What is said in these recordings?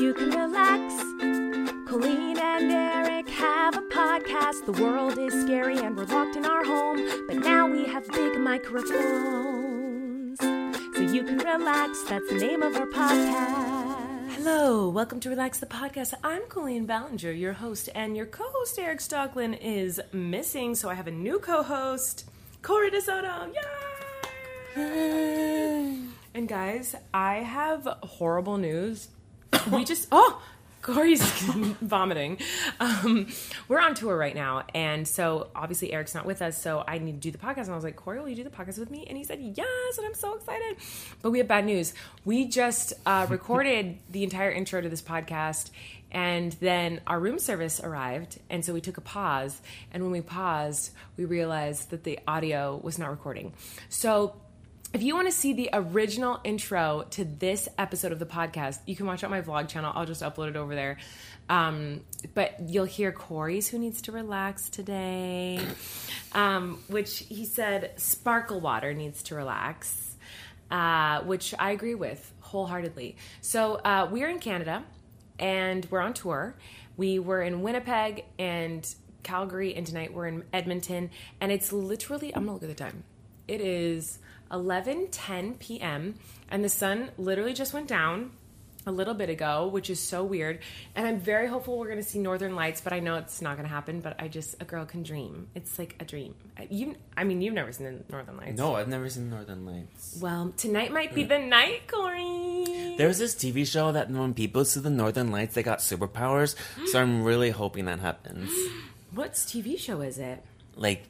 you can relax. Colleen and Erik have a podcast. The world is scary and we're locked in our home, but now we have big microphones. So you can relax. That's the name of our podcast. Hello, welcome to Relax the Podcast. I'm Colleen Ballinger, your host, and your co host, Erik Stocklin, is missing, so I have a new co host, Corey DeSoto. Yay! and guys, I have horrible news. we just, oh, Corey's vomiting. Um, we're on tour right now, and so obviously Erik's not with us, so I need to do the podcast. And I was like, Corey, will you do the podcast with me? And he said yes, and I'm so excited. But we have bad news. We just uh, recorded the entire intro to this podcast, and then our room service arrived, and so we took a pause. And when we paused, we realized that the audio was not recording. So if you want to see the original intro to this episode of the podcast, you can watch on my vlog channel. I'll just upload it over there. Um, but you'll hear Corey's who needs to relax today, um, which he said sparkle water needs to relax, uh, which I agree with wholeheartedly. So uh, we're in Canada and we're on tour. We were in Winnipeg and Calgary, and tonight we're in Edmonton. And it's literally, I'm gonna look at the time. It is 11:10 p.m. and the sun literally just went down a little bit ago, which is so weird. And I'm very hopeful we're going to see northern lights, but I know it's not going to happen, but I just a girl can dream. It's like a dream. Uh, you I mean, you've never seen the northern lights. No, I've never seen Northern Lights. Well, tonight might be the night, Corey. There was this TV show that when people see the Northern Lights, they got superpowers. so I'm really hoping that happens. What's TV show is it? Like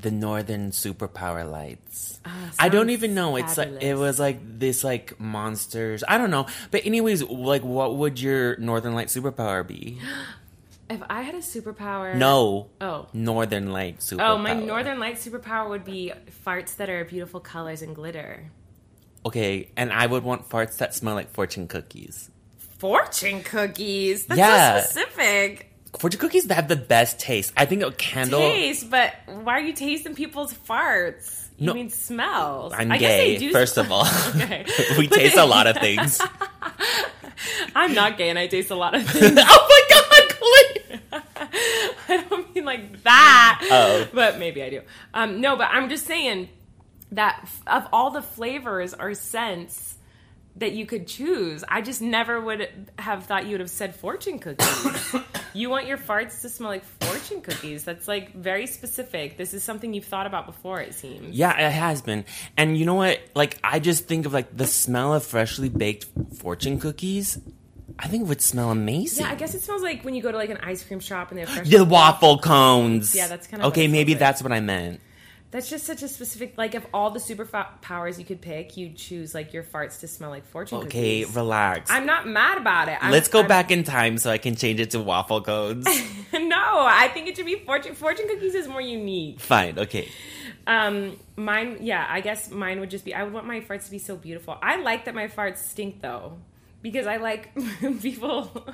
the Northern Superpower Lights. Ah, I don't even know. It's like it was like this like monsters. I don't know. But anyways, like what would your Northern Light superpower be? If I had a superpower, No. Oh. Northern Light superpower. Oh, my northern light superpower would be farts that are beautiful colors and glitter. Okay, and I would want farts that smell like fortune cookies. Fortune cookies. That's Yeah. so specific. Fortune cookies that have the best taste. I think a candle. Taste, but why are you tasting people's farts? You No. mean smells? I'm I guess gay, they do first of all. Okay. we But taste they- a lot of things. I'm not gay and I taste a lot of things. oh my god! I don't mean like that. Oh. But maybe I do. Um, no, but I'm just saying that f- of all the flavors or scents that you could choose, I just never would have thought you would have said fortune cookies. you want your farts to smell like fortune cookies. That's like very specific. This is something you've thought about before, it seems. Yeah, it has been. And you know what? Like, I just think of like the smell of freshly baked fortune cookies. I think it would smell amazing. Yeah, I guess it smells like when you go to like an ice cream shop and they have fresh. the waffle cones. Yeah, that's kinda okay. it Maybe smells like. that's what I meant. That's just such a specific. Like, of all the superpowers you could pick, you'd choose like your farts to smell like fortune cookies. Okay, cookies. relax. I'm not mad about it. I'm, Let's go I'm- back in time so I can change it to waffle codes. no, I think it should be fortune. Fortune cookies is more unique. Fine. Okay. Um, mine, yeah, I guess mine would just be. I would want my farts to be so beautiful. I like that my farts stink though, because I like people.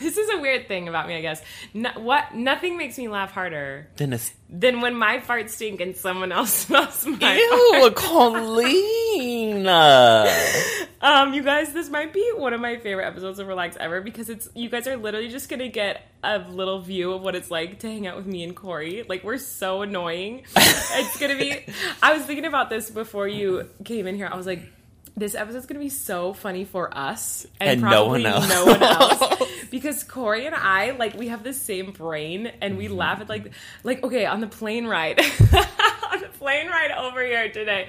this is a weird thing about me, I guess. No, what nothing makes me laugh harder Then it's than when my farts stink and someone else smells my. ew, Colleen. Uh, Um, you guys, this might be one of my favorite episodes of Relax ever because it's you guys are literally just gonna get a little view of what it's like to hang out with me and Corey. Like we're so annoying. it's gonna be. I was thinking about this before you came in here. I was like. This episode's gonna be so funny for us and, And no probably one else. no one else. Because Corey and I like we have the same brain and we laugh at like like okay on the plane ride. On the plane ride over here today.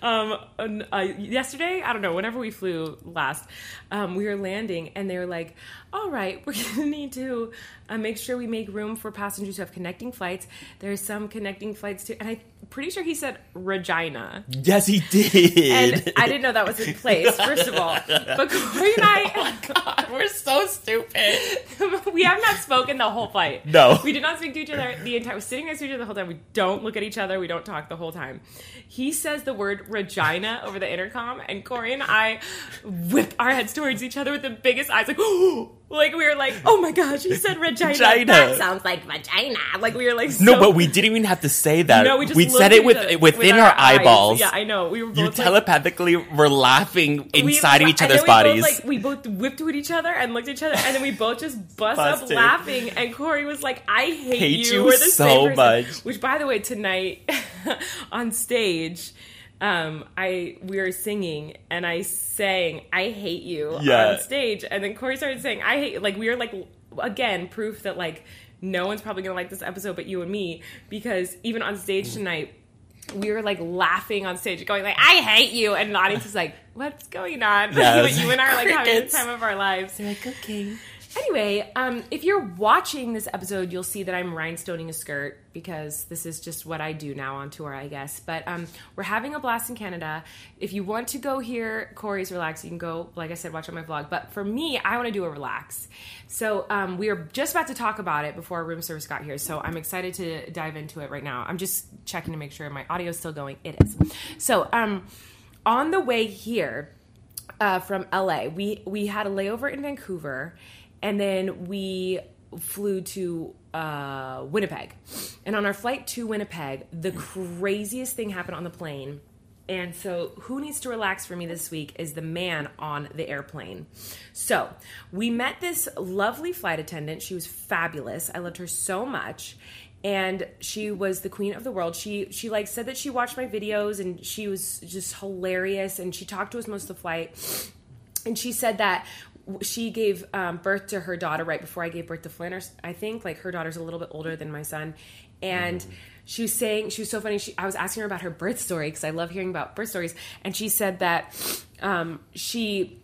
Um uh, yesterday I don't know whenever we flew last um, we were landing and they were like all right we're gonna need to uh, make sure we make room for passengers who have connecting flights there's some connecting flights too and I'm pretty sure he said Regina yes, he did. and I didn't know that was in place first of all but Corey and I God, we're so stupid. we have not spoken the whole flight. No. We did not speak to each other the entire. We're sitting next to each other the whole time. We don't look at each other. We don't talk the whole time. He says the word Regina over the intercom, and Corey and I whip our heads towards each other with the biggest eyes, like, Like we were like, oh my gosh, he said Regina. Vagina. That sounds like vagina. Like we were like, so, No, but we didn't even have to say that. No, we just we said it with each other within with our, eyes. eyeballs. Yeah, I know. We were both You like, telepathically were laughing we- inside of each and other's then we bodies. Both, like we both whipped at each other and looked at each other, and then we both just bust up laughing. And Corey was like, "I hate, Hate you. you We're the so same person." much. Which, by the way, tonight on stage. Um, I we were singing and I sang "I hate you" Yeah. on stage, and then Corey started saying "I hate." Like we were like again proof that like no one's probably gonna like this episode but you and me because even on stage tonight we were like laughing on stage, going like, "I hate you," and the audience is like, "What's going on?" Yeah, but it's you and I are like having the time of our lives. They're like, okay. Anyway, um, if you're watching this episode, you'll see that I'm rhinestoning a skirt because this is just what I do now on tour, I guess. But um, we're having a blast in Canada. If you want to go here, Corey's relax, you can go, like I said, watch on my vlog. But for me, I want to do a relax. So um, we are just about to talk about it before room service got here. So I'm excited to dive into it right now. I'm just checking to make sure my audio is still going. It is. So um, on the way here, uh, from LA. We we had a layover in Vancouver, and then we flew to uh, Winnipeg. And on our flight to Winnipeg, the craziest thing happened on the plane. And so, who needs to relax for me this week is the man on the airplane. So, we met this lovely flight attendant. She was fabulous. I loved her so much and she was the queen of the world. She she like said that she watched my videos and she was just hilarious and she talked to us most of the flight. And she said that she gave um, birth to her daughter right before I gave birth to Flynn. Or I think like her daughter's a little bit older than my son, and she was saying she was so funny. She, I was asking her about her birth story because I love hearing about birth stories, and she said that um, she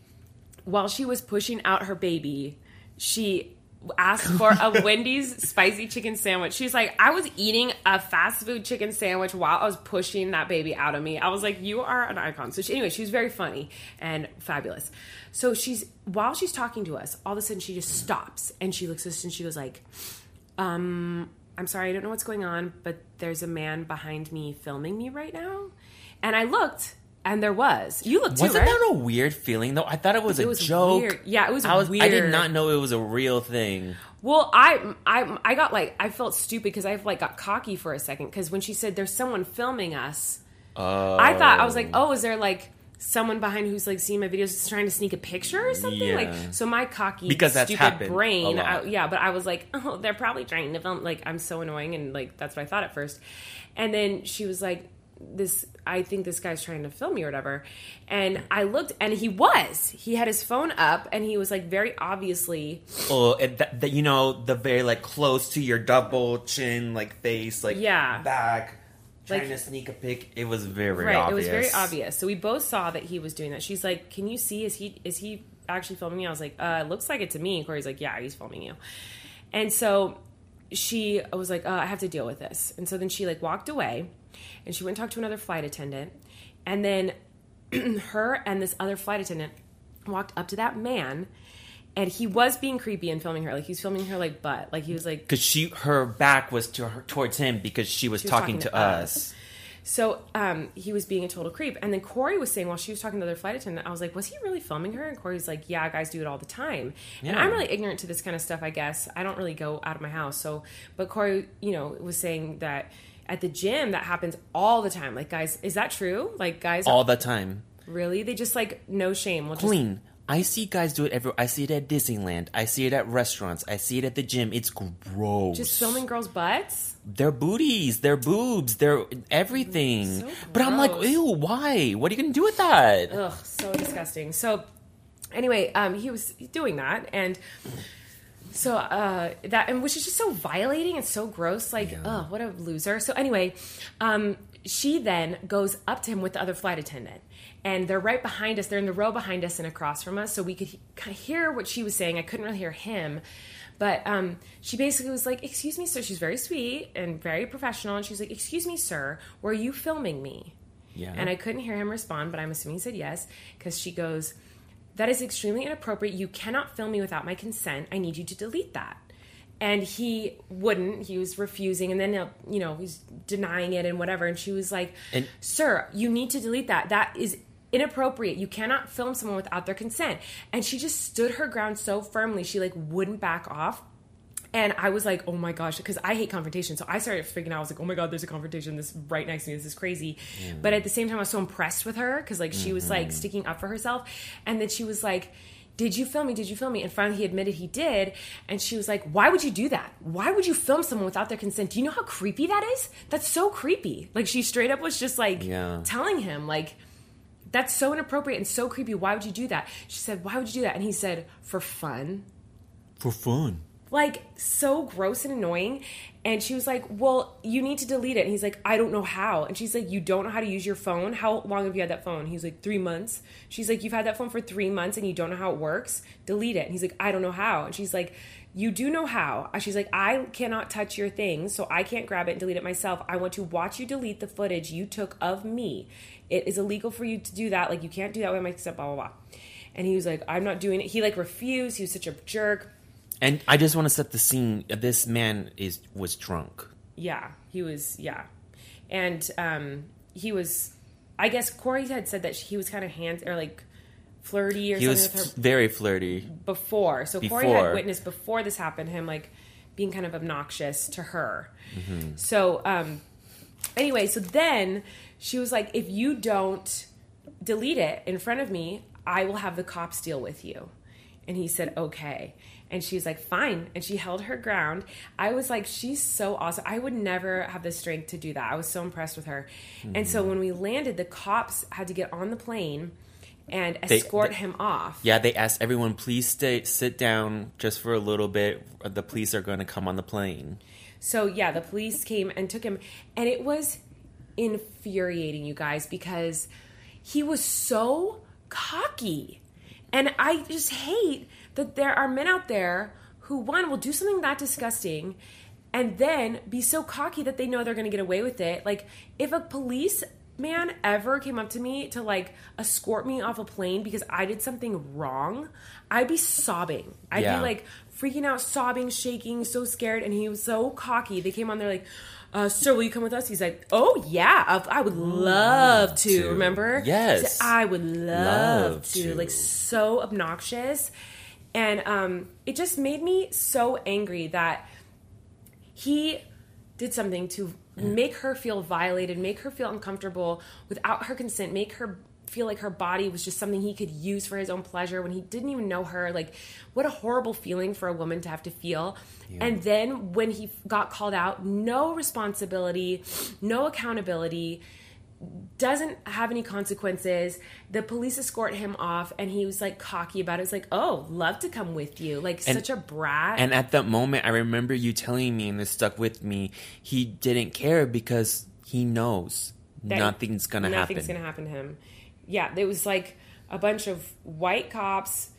while she was pushing out her baby, she asked for a Wendy's spicy chicken sandwich. She's like, I was eating a fast food chicken sandwich while I was pushing that baby out of me. I was like, you are an icon. So she, anyway, she was very funny and fabulous. So she's while she's talking to us, all of a sudden she just stops and she looks at us and she goes like, um, I'm sorry, I don't know what's going on, but there's a man behind me filming me right now. And I looked and there was. You looked too, Wasn't right? that a weird feeling though? I thought it was It a was joke. weird. Yeah, it was I was. I did not know it was a real thing. Well, I I I got like I felt stupid because I like got cocky for a second because when she said there's someone filming us, Oh, I thought I was like, oh. oh, is there like someone behind who's like seeing my videos trying to sneak a picture or something? Yeah. Like so my cocky Because that's stupid brain. I, yeah. But I was like, oh, they're probably trying to film. Like I'm so annoying and like that's what I thought at first. And then she was like, this I think this guy's trying to film me or whatever. And I looked and he was. He had his phone up and he was like very obviously Oh, and that, that you know the very like close to your double chin like face like Yeah. back trying Like- to sneak a pic. It was very right obvious. it was very obvious so we both saw that he was doing that she's like can you see is he is he actually filming me i was like uh it looks like it to me and corey's like yeah he's filming you and so she was like uh, i have to deal with this and so then she like walked away and she went and talked to another flight attendant and then her and this other flight attendant walked up to that man and he was being creepy and filming her like he was filming her like butt like he was like Because she her back was to her, towards him because she was, She was talking, talking to us. us. So um, he was being a total creep. And then Corey was saying while she was talking to the other flight attendant, I was like, was he really filming her? And Corey's like, yeah, guys do it all the time. And I'm really ignorant to this kind of stuff, I guess. I don't really go out of my house. So, but Corey, you know, was saying that at the gym that happens all the time. Like, guys, is that true? Like, guys, all the time. really? They just like, no shame. Just Clean. I see guys do it everywhere. I see it at Disneyland. I see it at restaurants. I see it at the gym. It's gross. just filming girls' butts? their booties, their boobs, their everything. So but I'm like, ew, why? What are you gonna do with that? Ugh, so disgusting. So anyway, um, he was doing that, and so uh, that and which is just so violating and so gross. Like, oh, what a loser. So anyway, um, she then goes up to him with the other flight attendant. And they're right behind us. They're in the row behind us and across from us, so we could he- hear what she was saying. I couldn't really hear him, but um, she basically was like, "Excuse me, sir." She's very sweet and very professional, and she's like, "Excuse me, sir, were you filming me?" Yeah. And I couldn't hear him respond, but I'm assuming he said yes because she goes, That is extremely inappropriate. You cannot film me without my consent. I need you to delete that. And he wouldn't. He was refusing. And then, uh, you know, he's denying it and whatever. And she was like, And- Sir, you need to delete that. That is inappropriate. You cannot film someone without their consent. And she just stood her ground so firmly. She like wouldn't back off. And I was like, oh my gosh, because I hate confrontation. So I started freaking out. I was like, oh my God, there's a confrontation. This right next to me. This is crazy. Mm. But at the same time, I was so impressed with her because like she was like mm-hmm. sticking up for herself. And then she was like, did you film me? Did you film me? And finally he admitted he did. And she was like, why would you do that? Why would you film someone without their consent? Do you know how creepy that is? That's so creepy. Like she straight up was just like Yeah. telling him like, that's so inappropriate and so creepy. Why would you do that? She said, why would you do that? And he said, for fun For fun. Like so gross and annoying. And she was like, Well, you need to delete it. And he's like, I don't know how. And she's like, You don't know how to use your phone? How long have you had that phone? He's like, Three months. She's like, You've had that phone for three months and you don't know how it works? Delete it. And he's like, I don't know how. And she's like, You do know how. She's like, I cannot touch your things, so I can't grab it and delete it myself. I want to watch you delete the footage you took of me. It is illegal for you to do that. Like, you can't do that with my stuff, blah, blah, blah. And he was like, I'm not doing it. He like refused. He was such a jerk. And I just want to set the scene. This man is was drunk. Yeah, he was. Yeah, and um, he was. I guess Corey had said that he was kind of hands or like flirty or He something was with her very flirty. before. So Corey had witnessed before this happened him like being kind of obnoxious to her. Mm-hmm. So um, anyway, so then she was like, if you don't delete it in front of me, I will have the cops deal with you. And he said, okay. And she's like, fine. And she held her ground. I was like, she's so awesome. I would never have the strength to do that. I was so impressed with her. And Mm-hmm. so when we landed, the cops had to get on the plane and They- escort they- him off. Yeah, they asked everyone, please stay, sit down just for a little bit. The police are going to come on the plane. So yeah, the police came and took him, and it was infuriating, you guys, because he was so cocky, and I just hate that there are men out there who one will do something that disgusting, and then be so cocky that they know they're going to get away with it. Like if a police man ever came up to me to like escort me off a plane because I did something wrong, I'd be sobbing. I'd Yeah. be like freaking out, sobbing, shaking, so scared. And he was so cocky. They came on there like, uh, "Sir, will you come with us?" He's like, "Oh yeah, I, I would love to." to. Remember? Yes. Said, I would love, Love to. to. Like so obnoxious, and um, it just made me so angry that he did something to make her feel violated, make her feel uncomfortable without her consent, make her feel like her body was just something he could use for his own pleasure when he didn't even know her. Like, what a horrible feeling for a woman to have to feel. And then when he got called out, no responsibility, no accountability doesn't have any consequences. The police escort him off, and he was like cocky about it. It's like, oh, love to come with you. Like And- such a brat. And at that moment, I remember you telling me, and this stuck with me, he didn't care because he knows that nothing's going to happen. Nothing's gonna happen to him. Yeah, there was like a bunch of white cops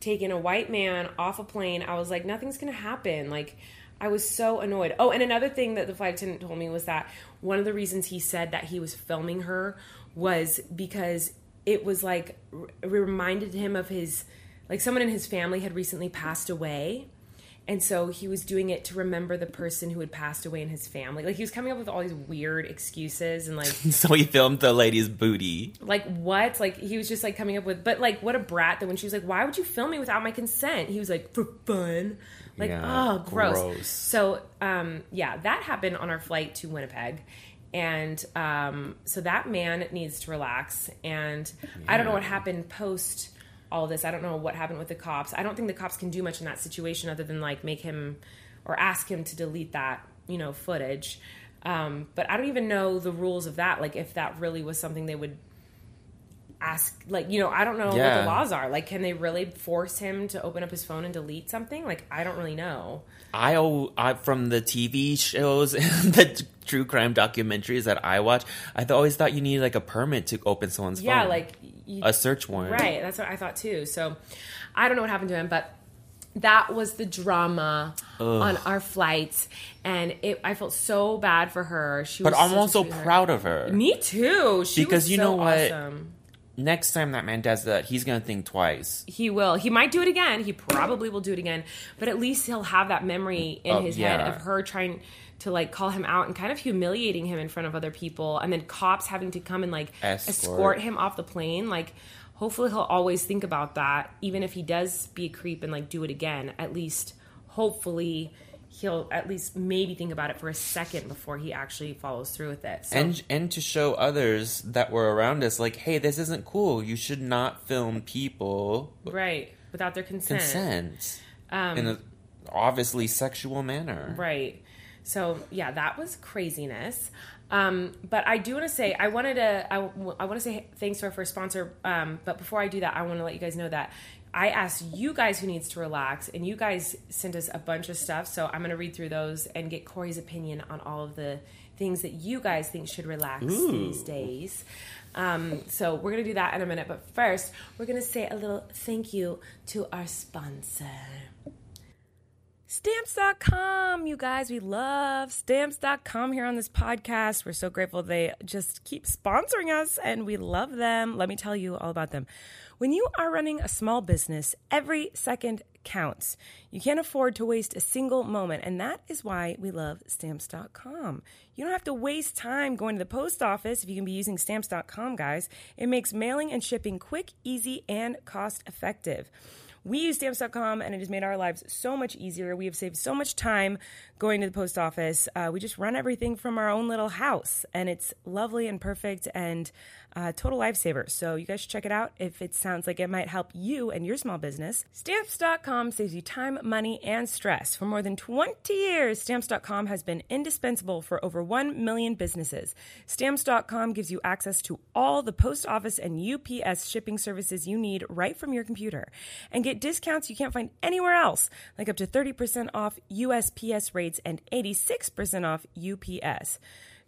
taking a white man off a plane. I was like, nothing's gonna happen. Like, I was so annoyed. Oh, and another thing that the flight attendant told me was that one of the reasons he said that he was filming her was because it was like r- reminded him of his like someone in his family had recently passed away and so he was doing it to remember the person who had passed away in his family. Like he was coming up with all these weird excuses and like so he filmed the lady's booty. like what? Like he was just like coming up with but like what a brat that when she was like, Why would you film me without my consent? He was like, For fun. Like, Yeah, oh gross. gross. So um yeah, that happened on our flight to Winnipeg. And um so that man needs to relax and I don't know what happened post all this. I don't know what happened with the cops. I don't think the cops can do much in that situation other than like make him or ask him to delete that, you know, footage. Um, but I don't even know the rules of that. Like if that really was something they would ask, like you know, I don't know what the laws are. Like, can they really force him to open up his phone and delete something? Like, I don't really know. I, I from the TV shows and the true crime documentaries that I watch, I th- always thought you needed like a permit to open someone's Yeah, phone. Yeah like you, a search warrant. Right, that's what I thought too. So I don't know what happened to him, but that was the drama on our flights, and it. I felt so bad for her. She, But I'm also proud of her. Me too. She Because was you so know what? Awesome. Next time that man does that, he's gonna think twice. He will. He might do it again. He probably will do it again. But at least he'll have that memory in Oh, his head of her trying to like call him out and kind of humiliating him in front of other people, and then cops having to come and like Escort. escort him off the plane. Like, hopefully he'll always think about that, even if he does be a creep and like do it again. At least, hopefully. He'll at least maybe think about it for a second before he actually follows through with it. So, And and to show others that were around us, like, hey, this isn't cool. You should not film people right, without their consent. consent Um, in a obviously sexual manner. Right. So yeah, that was craziness. Um, but I do want to say I wanted to I, want to say thanks to our first sponsor. Um, but before I do that, I want to let you guys know that I asked you guys who needs to relax, and you guys sent us a bunch of stuff. So I'm going to read through those and get Corey's opinion on all of the things that you guys think should relax these days. Um, so we're going to do that in a minute. But first, we're going to say a little thank you to our sponsor. Stamps.com, you guys. We love Stamps.com here on this podcast. We're so grateful they just keep sponsoring us and we love them. Let me tell you all about them. When you are running a small business, every second counts. You can't afford to waste a single moment, and that is why we love Stamps.com. You don't have to waste time going to the post office if you can be using Stamps.com, guys. It makes mailing and shipping quick, easy, and cost effective. We use stamps.com and it has made our lives so much easier. We have saved so much time going to the post office. Uh, we just run everything from our own little house and it's lovely and perfect and uh, total lifesaver. So you guys should check it out if it sounds like it might help you and your small business. Stamps.com saves you time, money, and stress. For more than 20 years, Stamps.com has been indispensable for over 1 million businesses. Stamps.com gives you access to all the post office and UPS shipping services you need right from your computer. And get discounts you can't find anywhere else, like up to 30% off USPS rates and 86% off UPS.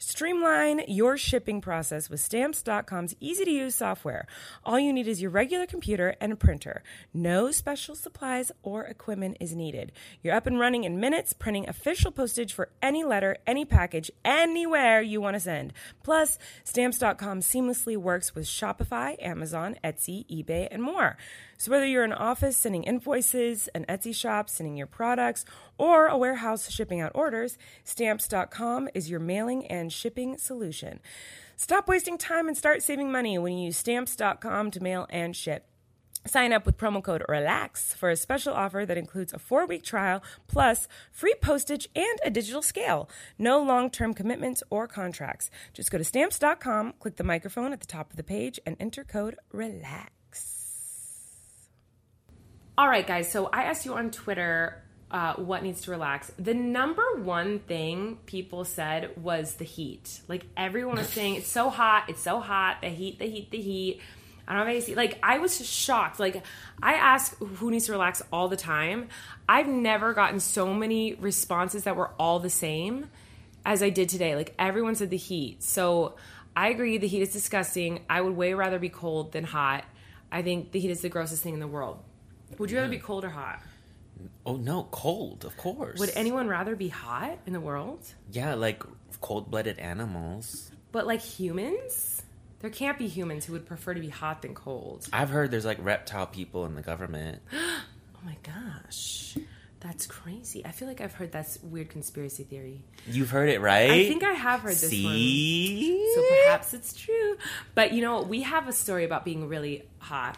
Streamline your shipping process with stamps.com's easy to use software. All you need is your regular computer and a printer. No special supplies or equipment is needed. You're up and running in minutes, printing official postage for any letter, any package, anywhere you want to send. Plus, stamps.com seamlessly works with Shopify, Amazon, Etsy, eBay, and more. So whether you're an office sending invoices, an Etsy shop sending your products, or a warehouse shipping out orders, stamps.com is your mailing and shipping solution. Stop wasting time and start saving money when you use stamps.com to mail and ship. Sign up with promo code RELAX for a special offer that includes a four week trial plus free postage and a digital scale. No long term commitments or contracts. Just go to stamps.com, click the microphone at the top of the page, and enter code RELAX. All right, guys. So I asked you on Twitter uh, what needs to relax. The number one thing people said was the heat. Like everyone was saying, it's so hot, it's so hot, the heat, the heat, the heat. I don't have AC. Like I was shocked. Like I ask who needs to relax all the time. I've never gotten so many responses that were all the same as I did today. Like everyone said the heat. So I agree the heat is disgusting. I would way rather be cold than hot. I think the heat is the grossest thing in the world. Would you rather be cold or hot? Oh no, cold, of course. Would anyone rather be hot in the world? yeah, like cold-blooded animals. But like humans? There can't be humans who would prefer to be hot than cold. I've heard there's like reptile people in the government. Oh my gosh. That's crazy. I feel like I've heard that's weird conspiracy theory. You've heard it, right? I think I have heard this one. See? So perhaps it's true. But you know, we have a story about being really hot.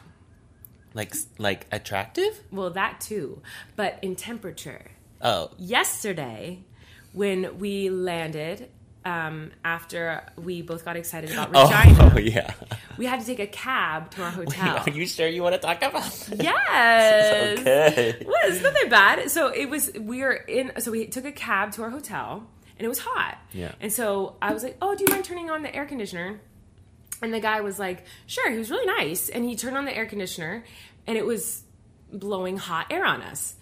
Like like attractive? Well, that too. But in temperature. Oh, Yesterday, when we landed, um, after we both got excited about Regina. oh, Regina, yeah. we had to take a cab to our hotel. Are you sure you want to talk about this? Yes. Okay. Well, it's not that bad. So it was. We were in. So we took a cab to our hotel, and it was hot. Yeah. And so I was like, "Oh, do you mind turning on the air conditioner?" And the guy was like, "Sure." He was really nice, and he turned on the air conditioner, and it was blowing hot air on us.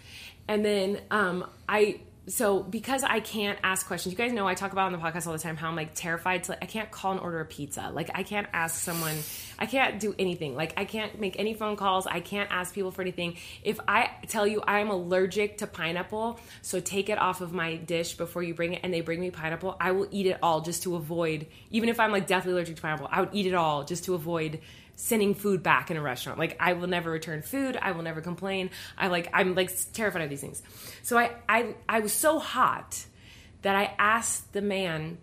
And then um, I. So because I can't ask questions, you guys know I talk about on the podcast all the time how I'm like terrified to like I can't call and order a pizza. Like I can't ask someone, I can't do anything. Like I can't make any phone calls. I can't ask people for anything. If I tell you I'm allergic to pineapple, so take it off of my dish before you bring it, and they bring me pineapple, I will eat it all just to avoid. Even if I'm like deathly allergic to pineapple, I would eat it all just to avoid sending food back in a restaurant. Like I will never return food. I will never complain. I like I'm like terrified of these things. So I I I was so hot that I asked the man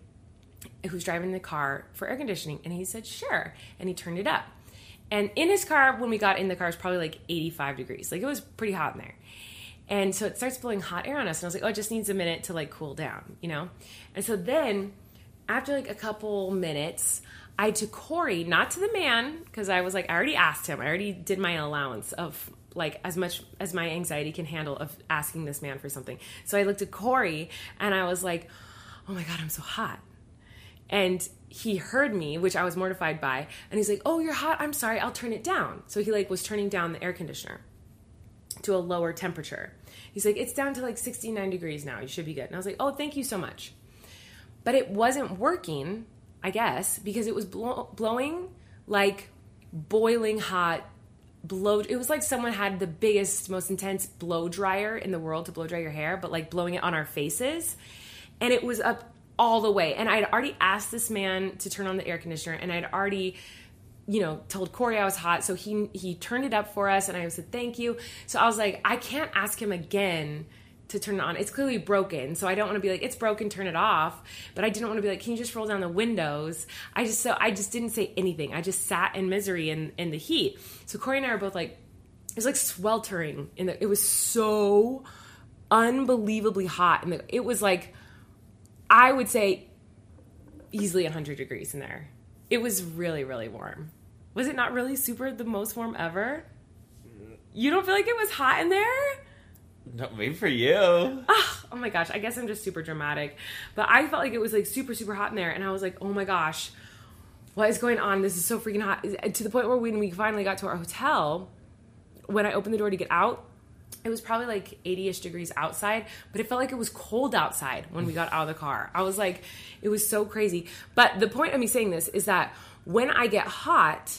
who's driving the car for air conditioning and he said sure and he turned it up. And in his car when we got in the car it was probably like 85 degrees. Like it was pretty hot in there. And so it starts blowing hot air on us and I was like, "Oh, it just needs a minute to like cool down," you know? And so then after like a couple minutes, I to Corey, not to the man, because I was like, I already asked him. I already did my allowance of like as much as my anxiety can handle of asking this man for something. So I looked at Corey and I was like, oh my God, I'm so hot. And he heard me, which I was mortified by, and he's like, "Oh, you're hot. I'm sorry. I'll turn it down." So he like was turning down the air conditioner to a lower temperature. He's like, "It's down to like 69 degrees now. You should be good." And I was like, "Oh, thank you so much." But it wasn't working, I guess, because it was blow- blowing like boiling hot blow it was like someone had the biggest most intense blow dryer in the world to blow dry your hair but like blowing it on our faces. And it was up all the way. And i'd already asked this man to turn on the air conditioner and i'd already you know told corey i was hot so he he turned it up for us and i said thank you. So i was like i can't ask him again to turn it on it's clearly broken so i don't want to be like it's broken turn it off but i didn't want to be like can you just roll down the windows i just so i just didn't say anything i just sat in misery in in the heat so corey and i are both like it was like sweltering in the it was so unbelievably hot and it was like I would say easily 100 degrees in there. It was really, really warm. Was it not really super the most warm ever? You don't feel like it was hot in there? No, maybe for you. Oh, oh my gosh, I guess I'm just super dramatic. But I felt like it was like super, super hot in there. And I was like, oh my gosh, what is going on? This is so freaking hot. To the point where when we finally got to our hotel, when I opened the door to get out, it was probably like 80ish degrees outside but it felt like it was cold outside when we got out of the car i was like it was so crazy but the point of me saying this is that when i get hot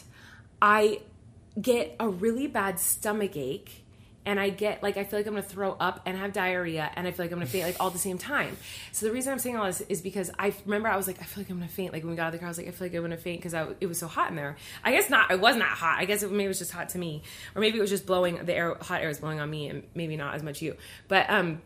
i get a really bad stomach ache and I get like I feel like I'm gonna throw up and have diarrhea and I feel like I'm gonna faint like all at the same time. So the reason I'm saying all this is because I remember I was like I feel like I'm gonna faint. Like when we got out of the car, I was like I feel like I'm gonna faint because it was so hot in there. I guess not. It wasn't that hot. I guess it maybe it was just hot to me, or maybe it was just blowing the air. Hot air was blowing on me and maybe not as much you. But um,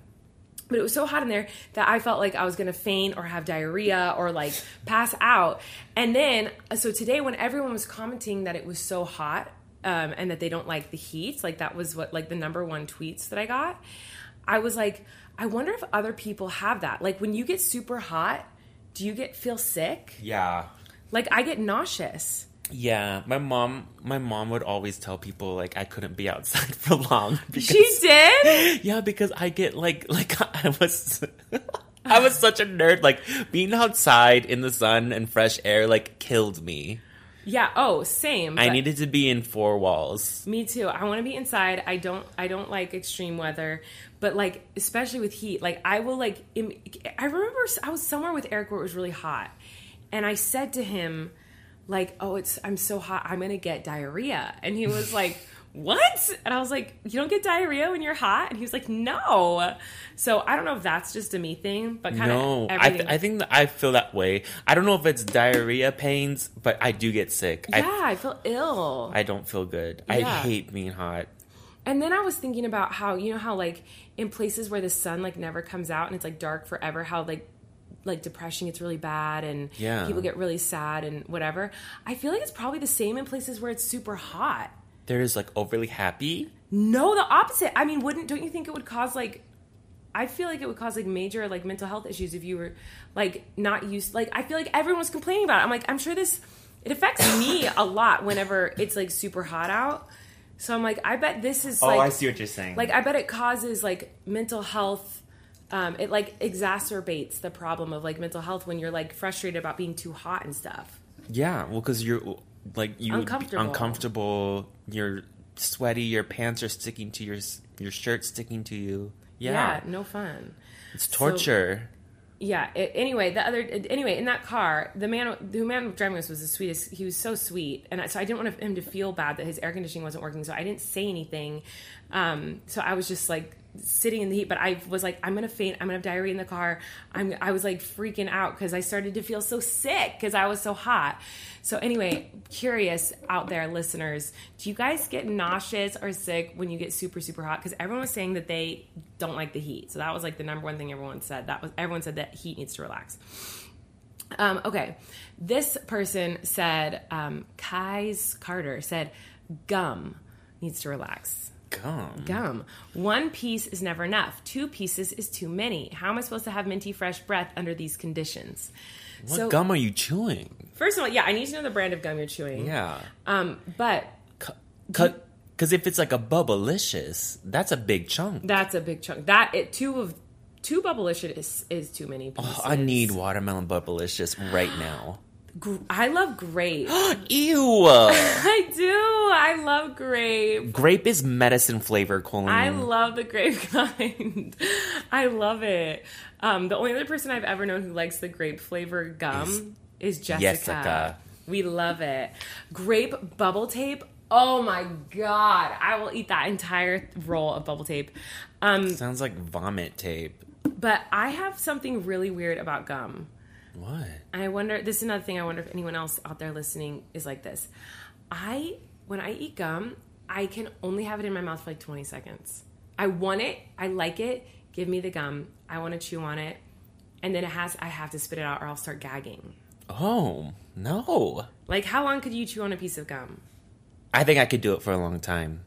but it was so hot in there that I felt like I was gonna faint or have diarrhea or like pass out. And then, so today, when everyone was commenting that it was so hot, um, and that they don't like the heat. Like that was what like the number one tweets that I got. I was like, I wonder if other people have that. Like when you get super hot, do you get feel sick? Yeah. Like I get nauseous. Yeah, my mom, my mom would always tell people like I couldn't be outside for long. Because, she did. Yeah, because I get like like I was. I was such a nerd. Like being outside in the sun and fresh air like killed me. Yeah. Oh, same. I needed to be in four walls. Me too. I want to be inside. I don't. I don't like extreme weather, but like especially with heat. Like I will like. I remember I was somewhere with Erik where it was really hot, and I said to him, like, "Oh, it's I'm so hot. I'm gonna get diarrhea," and he was like what? And I was like, you don't get diarrhea when you're hot? And he was like, no. So I don't know if that's just a me thing, but kind of. No, I, th- I think I feel that way. I don't know if it's diarrhea pains, but I do get sick. Yeah, I, I feel ill. I don't feel good. Yeah. I hate being hot. And then I was thinking about how, you know, how like in places where the sun like never comes out and it's like dark forever, how like like depression gets really bad and yeah. people get really sad and whatever. I feel like it's probably the same in places where it's super hot there is like overly happy. No, the opposite. I mean, wouldn't don't you think it would cause like I feel like it would cause like major like mental health issues if you were like not used like I feel like everyone was complaining about it. I'm like, I'm sure this it affects me a lot whenever it's like super hot out. So I'm like, I bet this is Oh, like, I see what you're saying. Like I bet it causes like mental health um, it like exacerbates the problem of like mental health when you're like frustrated about being too hot and stuff. Yeah, well, because you're like you uncomfortable. uncomfortable. You're sweaty. Your pants are sticking to your your shirt sticking to you. Yeah, yeah no fun. It's torture. So, yeah. It, anyway, the other anyway in that car, the man the man driving us was the sweetest. He was so sweet, and so I didn't want him to feel bad that his air conditioning wasn't working. So I didn't say anything. Um, so I was just like sitting in the heat, but I was like, I'm gonna faint. I'm gonna have diarrhea in the car. I'm. I was like freaking out because I started to feel so sick because I was so hot. So anyway, curious out there, listeners, do you guys get nauseous or sick when you get super super hot? Because everyone was saying that they don't like the heat. So that was like the number one thing everyone said. That was everyone said that heat needs to relax. Um, okay, this person said, um, Kai's Carter said, gum needs to relax. Gum. Gum. One piece is never enough. Two pieces is too many. How am I supposed to have minty fresh breath under these conditions? What so, gum are you chewing? First of all, yeah, I need to know the brand of gum you're chewing. Yeah. Um, but cut, Because if it's like a bubblicious, that's a big chunk. that's a big chunk. That it two of two bubblicious is, is too many pieces. Oh, I need watermelon bubblicious right now. Gr- I love grape. Ew. I do. I love grape. Grape is medicine flavor, Colleen. I love the grape kind. I love it. Um, the only other person I've ever known who likes the grape flavor gum is, Jessica. Jessica. We love it. Grape bubble tape. Oh my god! I will eat that entire roll of bubble tape. Um, Sounds like vomit tape. but I have something really weird about gum. What? I wonder. This is another thing. I wonder if anyone else out there listening is like this. I when I eat gum, I can only have it in my mouth for like 20 seconds. I want it. I like it. Give me the gum. I want to chew on it, and then it has. I have to spit it out, or I'll start gagging. Oh, no. Like, how long could you chew on a piece of gum? I think I could do it for a long time.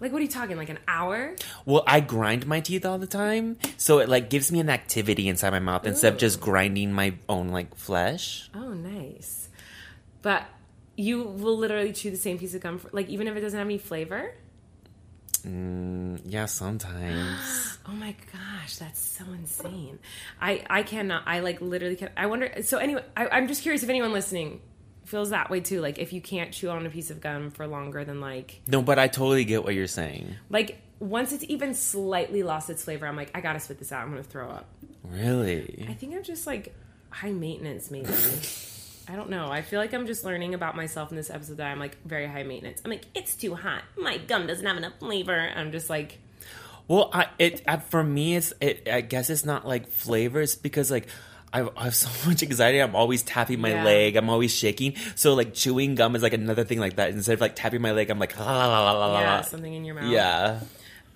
Like, what are you talking? Like an hour? Well, I grind my teeth all the time, so it like gives me an activity inside my mouth instead of just grinding my own like flesh. Oh, nice. But you will literally chew the same piece of gum, for, like even if it doesn't have any flavor. Mm, yeah, sometimes. Oh my gosh, that's so insane. I I cannot. I like literally can. I wonder. So anyway, I, I'm just curious if anyone listening feels that way too. Like if you can't chew on a piece of gum for longer than like no, but I totally get what you're saying. like once it's even slightly lost its flavor, I'm like I gotta spit this out. I'm gonna throw up. Really? I think I'm just like high maintenance maybe. I don't know. I feel like I'm just learning about myself in this episode that I'm like very high maintenance. I'm like, it's too hot. My gum doesn't have enough flavor. I'm just like, Well, I it for me it's it. I guess it's not like flavors because like. I I have so much anxiety. I'm always tapping my Yeah. leg. I'm always shaking. So like chewing gum is like another thing like that. Instead of like tapping my leg, I'm like la la la la la. yeah, something in your mouth. Yeah.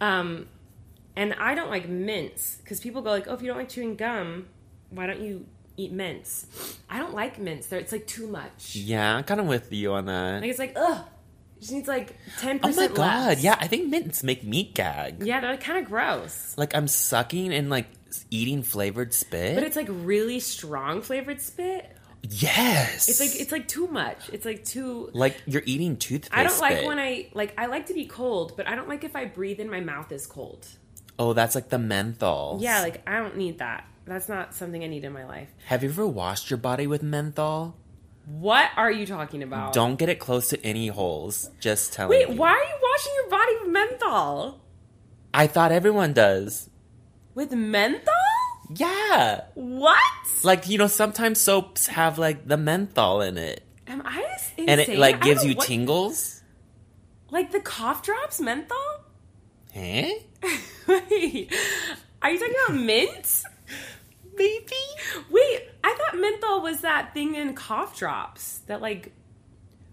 Um, and I don't like mints because people go like, "Oh, if you don't like chewing gum, why don't you eat mints?" I don't like mints. They're, it's like too much. Yeah, I'm kind of with you on that. Like it's like ugh. She needs like ten Oh my percent god, less. yeah, I think mints make me gag. yeah, they're kind of gross. Like I'm sucking and like eating flavored spit. But it's like really strong flavored spit. yes. It's like it's like too much. It's like too. like you're eating toothpaste. I don't like spit. when I like. I like to be cold, but I don't like if I breathe in my mouth is cold. Oh, that's like the menthol. Yeah, like I don't need that. That's not something I need in my life. Have you ever washed your body with menthol? What are you talking about? Don't get it close to any holes. Just telling Wait, you. why are you washing your body with menthol? I thought everyone does. With menthol? Yeah. What? Like, you know, sometimes soaps have like the menthol in it. Am I insane? And it like gives you what- tingles. Like the cough drops menthol? Huh? Wait, are you talking about mint? Maybe. Wait, I thought menthol was that thing in cough drops that like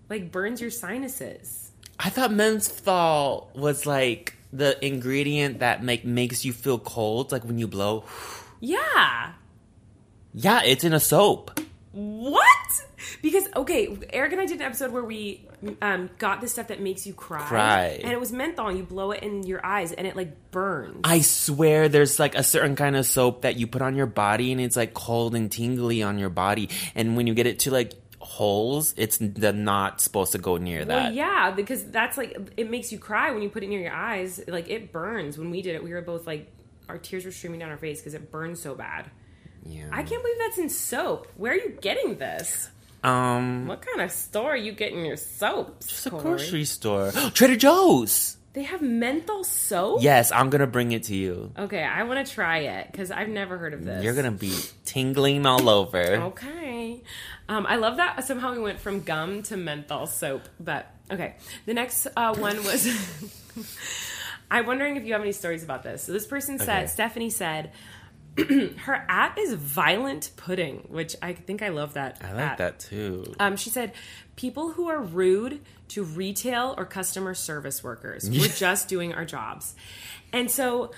like burns your sinuses. I thought menthol was like the ingredient that make makes you feel cold, like when you blow. Yeah. Yeah, it's in a soap. What? Because okay, Erik and I did an episode where we um, got this stuff that makes you cry, Cry. and it was menthol. And you blow it in your eyes, and it like burns. I swear there's like a certain kind of soap that you put on your body and it's like cold and tingly on your body. And when you get it to like holes, it's not supposed to go near that. Well, yeah, because that's like it makes you cry when you put it near your eyes. Like it burns. When we did it, we were both like our tears were streaming down our face because it burns so bad. Yeah. I can't believe that's in soap. Where are you getting this? Um What kind of store are you getting your soaps? a Corey? grocery store. Trader Joe's. They have menthol soap. Yes, I'm gonna bring it to you. Okay, I want to try it because I've never heard of this. You're gonna be tingling all over. Okay. Um, I love that somehow we went from gum to menthol soap. But okay. The next uh, one was I'm wondering if you have any stories about this. So this person said, Okay. Stephanie said, her at is violent pudding, which I think I love that. I like at. that too. Um, she said, people who are rude to retail or customer service workers. We're just doing our jobs. And so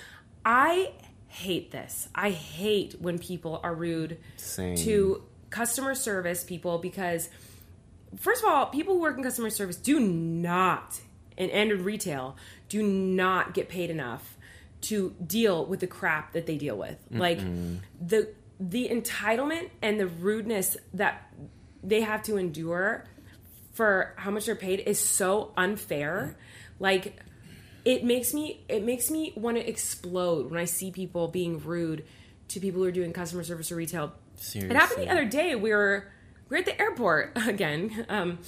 I hate this. I hate when people are rude Same. to customer service people because, first of all, people who work in customer service do not, and, and in retail, do not get paid enough to deal with the crap that they deal with. Like the the entitlement and the rudeness that they have to endure for how much they're paid is so unfair. Like it makes me it makes me want to explode when I see people being rude to people who are doing customer service or retail. It happened the other day. We were we were at the airport again, um,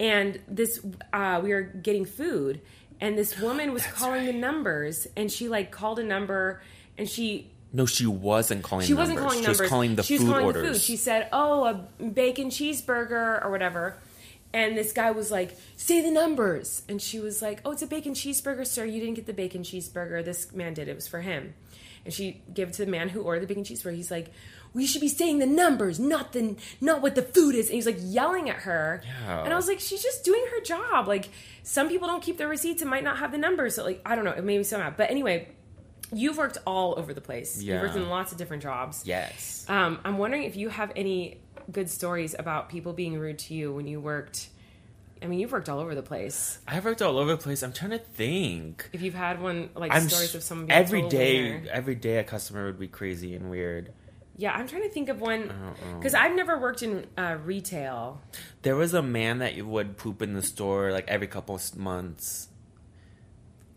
and this uh, we were getting food, and this woman was calling the numbers, and she like called a number, and she No, she wasn't calling. she wasn't numbers. calling She numbers. was calling the she was food calling orders. the food. She said, "Oh, a bacon cheeseburger or whatever." And this guy was like, "Say the numbers." And she was like, "Oh, it's a bacon cheeseburger, sir. You didn't get the bacon cheeseburger. This man did. It was for him." And she gave it to the man who ordered the bacon cheeseburger. He's like, "We should be saying the numbers, not the not what the food is." And he's like yelling at her. Yeah. And I was like, "She's just doing her job. Like some people don't keep their receipts and might not have the numbers. So like, I don't know. It made me so mad. But anyway." You've worked all over the place. You've worked in lots of different jobs. yes. Um, I'm wondering if you have any good stories about people being rude to you when you worked. I mean, you've worked all over the place. I have worked all over the place. I'm trying to think. If you've had one like I'm stories sh- of someone being every day. Every day, a customer would be crazy and weird. Yeah, I'm trying to think of one because I've never worked in uh, retail. There was a man that would poop in the store like every couple months.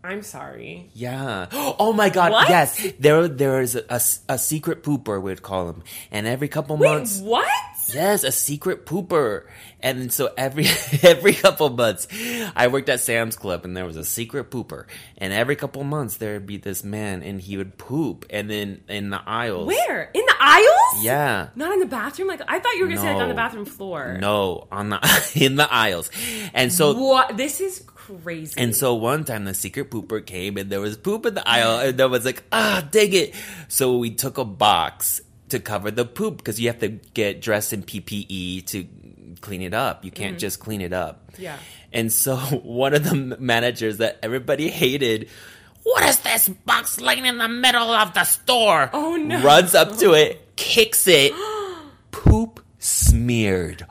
I'm sorry. Yeah. Oh my God. What? Yes. There, there is a, a, a secret pooper. We'd call him, and every couple Wait, months. what? Yes, a secret pooper. And so every every couple months, I worked at Sam's Club, and there was a secret pooper. And every couple months, there would be this man, and he would poop, and then in the aisles. Where in the aisles? Yeah. Not in the bathroom. Like I thought you were gonna say like on the bathroom floor. No, on the in the aisles, and so What? This is crazy. And so one time the secret pooper came and there was poop in the aisle and there was like, ah, dang it. So we took a box to cover the poop because you have to get dressed in PPE to clean it up. You can't just clean it up. Mm-hmm. Yeah. And so one of the managers that everybody hated, what is this box laying in the middle of the store? Oh, no. Runs up to it, kicks it, poop smeared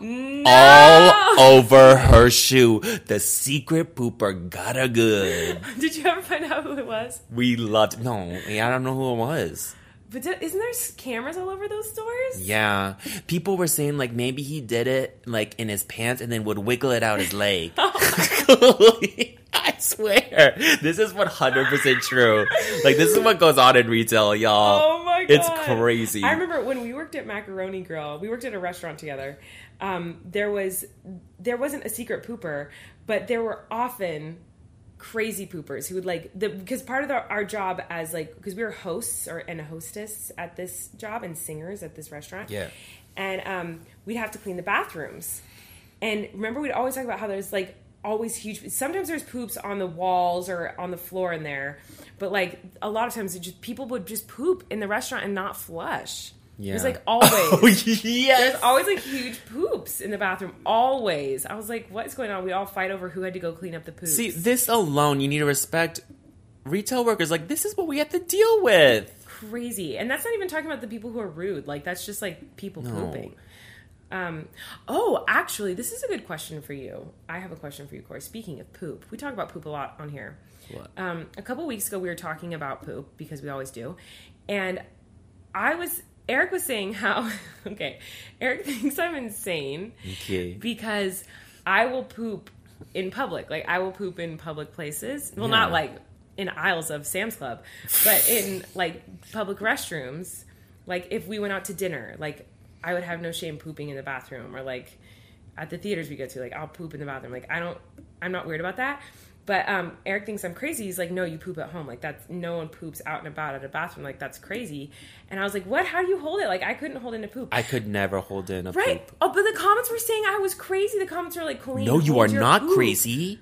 all over her shoe. The secret pooper got her good. Did you ever find out who it was? We loved. No, I don't know who it was. But isn't there cameras all over those stores? Yeah, people were saying like maybe he did it like in his pants and then would wiggle it out his leg. I swear, this is one hundred percent true. Like this is what goes on in retail, y'all. Oh my god, it's crazy. I remember when we worked at Macaroni Grill. We worked at a restaurant together. Um, there was there wasn't a secret pooper, but there were often crazy poopers who would like the because part of the, our job as like because we were hosts or and a hostess at this job and singers at this restaurant. Yeah. and um, we'd have to clean the bathrooms. And remember, we'd always talk about how there's like always huge. Sometimes there's poops on the walls or on the floor in there, but like a lot of times, it just people would just poop in the restaurant and not flush. Yeah. There's like always. Oh yes. There's always like huge poops in the bathroom. Always. I was like, what is going on? We all fight over who had to go clean up the poops. See, this alone, you need to respect retail workers. Like this is what we have to deal with. crazy. And that's not even talking about the people who are rude. Like that's just like people No. pooping. Um, oh, actually, this is a good question for you. I have a question for you, Corey. Speaking of poop, we talk about poop a lot on here. What? Um, a couple weeks ago, we were talking about poop because we always do, and I was Erik was saying how okay, Erik thinks I'm insane Okay. because I will poop in public. Like I will poop in public places. Well, not like in aisles of Sam's Club, but in like public restrooms. Like if we went out to dinner, like I would have no shame pooping in the bathroom or like at the theaters we go to, like I'll poop in the bathroom. Like I don't I'm not weird about that. But um, Erik thinks I'm crazy. He's like, no, you poop at home. Like that's no one poops out and about at a bathroom. Like that's crazy. And I was like, what? How do you hold it? Like I couldn't hold in a poop. I could never hold in a poop. Right. poop. Oh, but the comments were saying I was crazy. The comments were like, Colleen, No, you are not poop. crazy.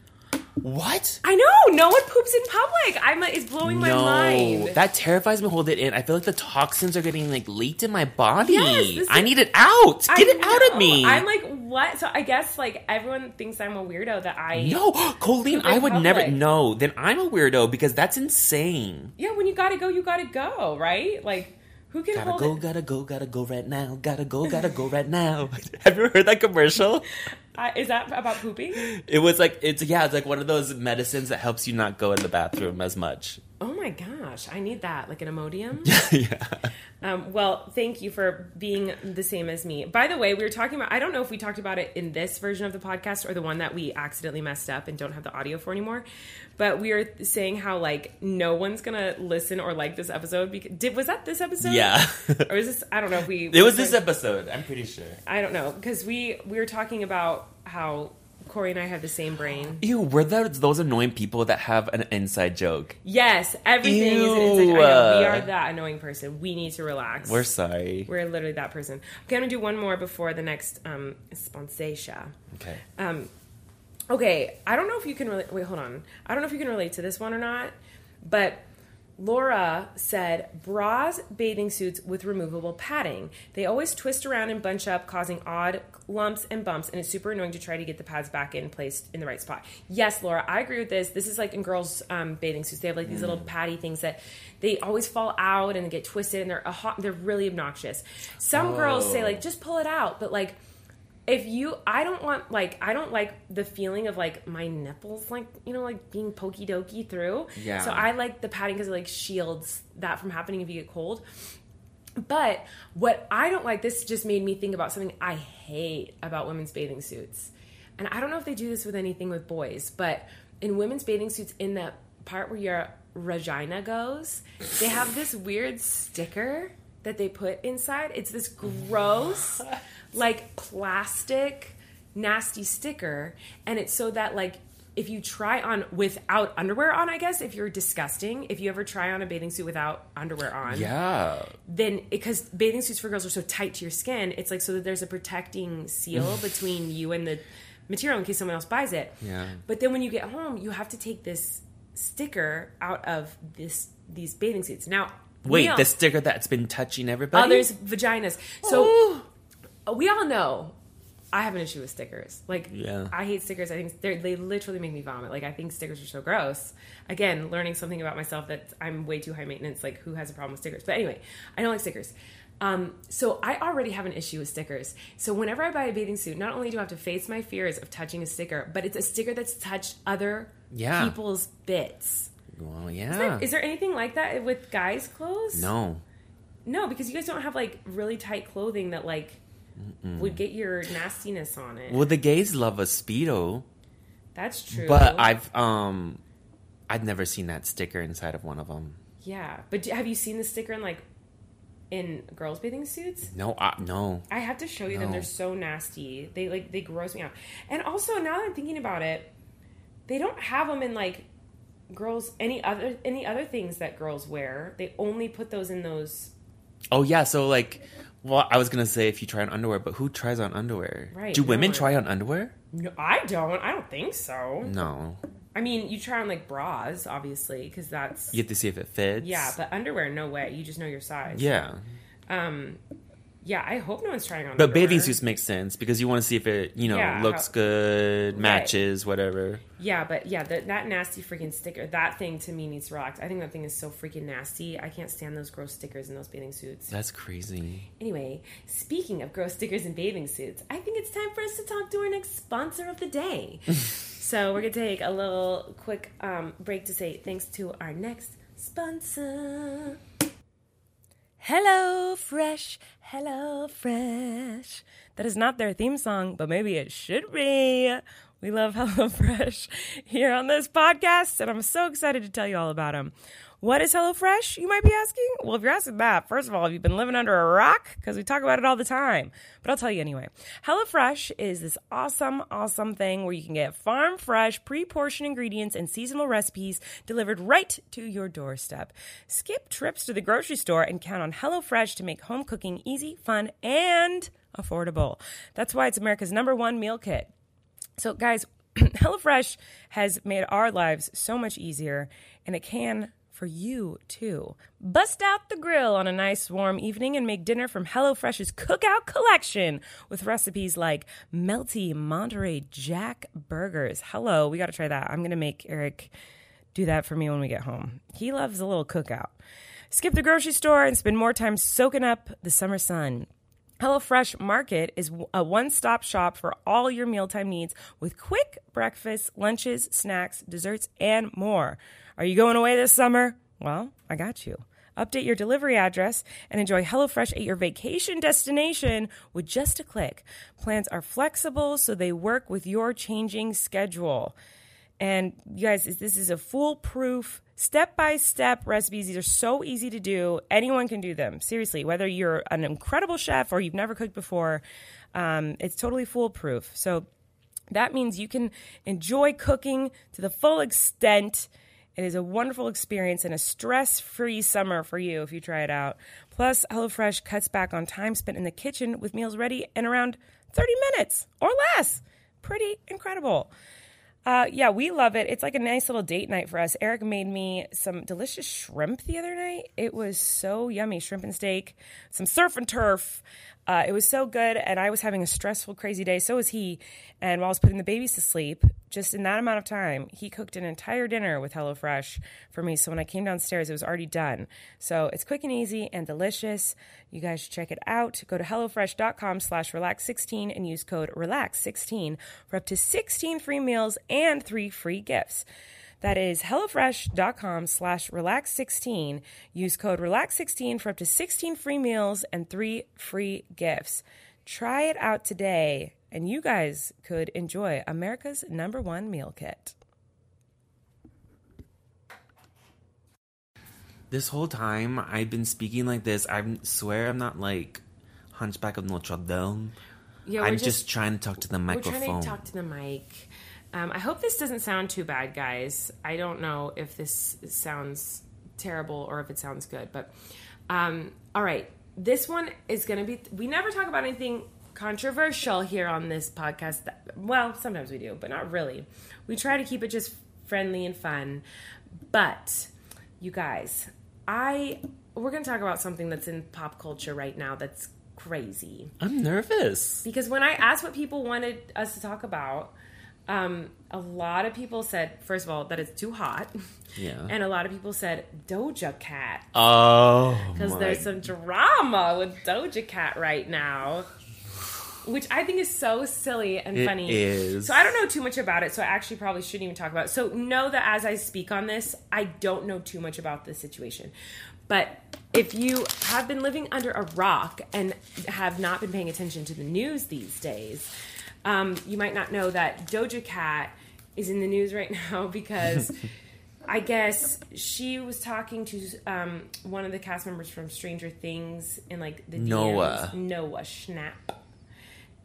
What? I know no one poops in public. I'm it's blowing my no, mind. that terrifies me. Hold it in. I feel like the toxins are getting like leaked in my body. Yes, I is- need it out. I Get it out of me. I'm like, what? So I guess like everyone thinks I'm a weirdo that I no, Colleen, I would never. public. No, then I'm a weirdo because that's insane. Yeah, when you gotta go, you gotta go, right? Like who can Gotta hold go, it? gotta go, gotta go right now. Gotta go, gotta go right now. Have you ever heard that commercial? Uh, is that about pooping? It was like it's yeah, it's like one of those medicines that helps you not go in the bathroom as much. Oh my gosh, I need that, like an Imodium. yeah. Um, well, thank you for being the same as me. By the way, we were talking about, I don't know if we talked about it in this version of the podcast or the one that we accidentally messed up and don't have the audio for anymore. But we were saying how, like, no one's going to listen or like this episode. Because, did, was that this episode? Yeah. Or is this, I don't know if we. It was this episode, I'm pretty sure. I don't know. Because we, we were talking about how Corey and I have the same brain. Ew, we're the, those annoying people that have an inside joke. Yes, everything is an Ew. inside. I know, we are that annoying person. We need to relax. We're sorry. We're literally that person. Okay, I'm gonna do one more before the next um, sponsation. Okay. Um, okay, I don't know if you can relate. Wait, hold on. I don't know if you can relate to this one or not, but Laura said bras, bathing suits with removable padding. They always twist around and bunch up, causing odd lumps and bumps, and it's super annoying to try to get the pads back in place in the right spot. Yes, Laura, I agree with this. This is like in girls' um, bathing suits. They have like these little patty things that they always fall out and get twisted, and they're a hot, they're really obnoxious. Some girls say like just pull it out, but like if you i don't want like i don't like the feeling of like my nipples like you know like being pokey dokey through. Yeah. so i like the padding because it like shields that from happening if you get cold. But what i don't like this just made me think about something i hate about women's bathing suits. And i don't know if they do this with anything with boys but in women's bathing suits in the part where your vagina goes they have this weird sticker that they put inside it's this gross like plastic nasty sticker and it's so that like if you try on without underwear on i guess if you're disgusting if you ever try on a bathing suit without underwear on Yeah. then because bathing suits for girls are so tight to your skin it's like so that there's a protecting seal between you and the material in case someone else buys it Yeah. but then when you get home you have to take this sticker out of this these bathing suits now Wait, all- the sticker that's been touching everybody? others vaginas so we all know I have an issue with stickers. Like, Yeah. I hate stickers. I think they literally make me vomit. Like, I think stickers are so gross. Again, learning something about myself that I'm way too high maintenance. Like, who has a problem with stickers? But anyway, I don't like stickers. Um, so I already have an issue with stickers. So whenever I buy a bathing suit, not only do I have to face my fears of touching a sticker, but it's a sticker that's touched other Yeah. people's bits. Well, Is yeah. there- Is there anything like that with guys' clothes? no. No, because you guys don't have like really tight clothing that like would get your nastiness on it. Well, the gays love a speedo, That's true. but I've um, I've never seen that sticker inside of one of them. yeah, but do, have you seen the sticker in like in girls' bathing suits? No, I, no. I have to show you them. They're so nasty. They like they gross me out. And also now that I'm thinking about it, they don't have them in like girls any other any other things that girls wear. They only put those in those. Oh yeah, so like, well, I was gonna say if you try on underwear, but who tries on underwear? Right, Do women one. try on underwear? No, I don't. I don't think so. No. I mean, you try on like bras, obviously, because that's You have to see if it fits. yeah. But underwear, no way. You just know your size. yeah, Um. Yeah, I hope no one's trying on. but bathing suits make sense because you want to see if it, you know, Yeah, looks how- good, matches, whatever. Yeah, but yeah, that that nasty freaking sticker, that thing to me needs to relax. I think that thing is so freaking nasty. I can't stand those gross stickers in those bathing suits. That's crazy. Anyway, speaking of gross stickers in bathing suits, I think it's time for us to talk to our next sponsor of the day. so we're gonna take a little quick um, break to say thanks to our next sponsor. Hello Fresh, Hello Fresh. That is not their theme song, but maybe it should be. We love Hello Fresh here on this podcast, and I'm so excited to tell you all about them. What is HelloFresh, you might be asking? Well, if you're asking that, first of all, have you been living under a rock? Because we talk about it all the time. But I'll tell you anyway. HelloFresh is this awesome, awesome thing where you can get farm fresh, pre portioned ingredients and seasonal recipes delivered right to your doorstep. Skip trips to the grocery store and count on HelloFresh to make home cooking easy, fun, and affordable. That's why it's America's number one meal kit. So, guys, HelloFresh has made our lives so much easier, and it can for you too. Bust out the grill on a nice warm evening and make dinner from HelloFresh's cookout collection with recipes like melty Monterey Jack burgers. Hello, we got to try that. I'm going to make Erik do that for me when we get home. He loves a little cookout. Skip the grocery store and spend more time soaking up the summer sun. HelloFresh Market is a one stop shop for all your mealtime needs with quick breakfasts, lunches, snacks, desserts, and more. Are you going away this summer? Well, I got you. Update your delivery address and enjoy HelloFresh at your vacation destination with just a click. Plans are flexible so they work with your changing schedule. And you guys, this is a foolproof, step by step recipes. These are so easy to do. Anyone can do them. Seriously, whether you're an incredible chef or you've never cooked before, um, it's totally foolproof. So that means you can enjoy cooking to the full extent. It is a wonderful experience and a stress free summer for you if you try it out. Plus, HelloFresh cuts back on time spent in the kitchen with meals ready in around 30 minutes or less. Pretty incredible. Uh, yeah, we love it. It's like a nice little date night for us. Erik made me some delicious shrimp the other night. It was so yummy shrimp and steak, some surf and turf. Uh, it was so good, and I was having a stressful, crazy day. So was he. And while I was putting the babies to sleep, just in that amount of time, he cooked an entire dinner with HelloFresh for me. So when I came downstairs, it was already done. So it's quick and easy and delicious. You guys should check it out. Go to HelloFresh.com slash relax16 and use code RELAX16 for up to 16 free meals and three free gifts. That is HelloFresh.com slash relax16. Use code relax16 for up to 16 free meals and three free gifts. Try it out today, and you guys could enjoy America's number one meal kit. This whole time I've been speaking like this. I swear I'm not like Hunchback of Notre Dame. Yeah, I'm just, trying to talk to the We're microphone. trying to talk to the mic. Um, I hope this doesn't sound too bad, guys. I don't know if this sounds terrible or if it sounds good, but um, all right. This one is going to be. We never talk about anything controversial here on this podcast. That, well, sometimes we do, but not really. We try to keep it just friendly and fun. But you guys, I we're going to talk about something that's in pop culture right now that's crazy I'm nervous. because when I asked what people wanted us to talk about, um, a lot of people said, first of all, that it's too hot. Yeah. And a lot of people said Doja Cat. Oh, Because there's some drama with Doja Cat right now. Which I think is so silly and It funny. is. So I don't know too much about it, so I actually probably shouldn't even talk about it. So know that as I speak on this, I don't know too much about this situation. But if you have been living under a rock and have not been paying attention to the news these days, um, you might not know that Doja Cat is in the news right now because I guess she was talking to um, one of the cast members from Stranger Things in like the DMs, Noah. Noah Schnapp,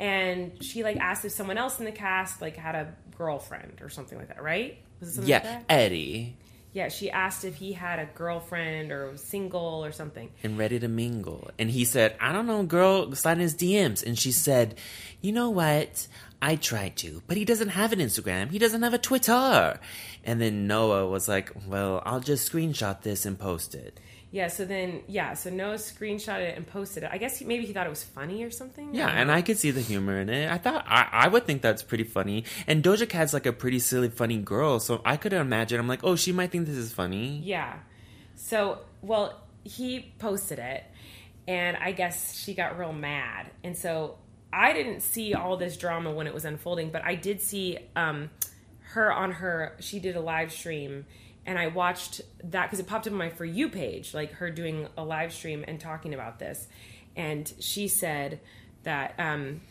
and she like asked if someone else in the cast like had a girlfriend or something like that, right? Was it something like Yeah, that? Eddie Yeah, she asked if he had a girlfriend or was single or something. and ready to mingle. And he said, I don't know, girl, slide in his DMs. And she said, You know what? I tried to, but he doesn't have an Instagram. He doesn't have a Twitter. And then Noah was like, Well, I'll just screenshot this and post it. Yeah, so then yeah, so Noah screenshotted it and posted it. I guess he, maybe he thought it was funny or something. Yeah, don't and. I could see the humor in it. I thought I, I would think that's pretty funny. And Doja Cat's like a pretty silly, funny girl, so I could imagine. I'm like, oh, she might think this is funny. Yeah. So, well, he posted it, and I guess she got real mad. And so I didn't see all this drama when it was unfolding, but I did see um, her on her, she did a live stream. And I watched that because it popped up on my For You page, like her doing a live stream and talking about this. And she said that um,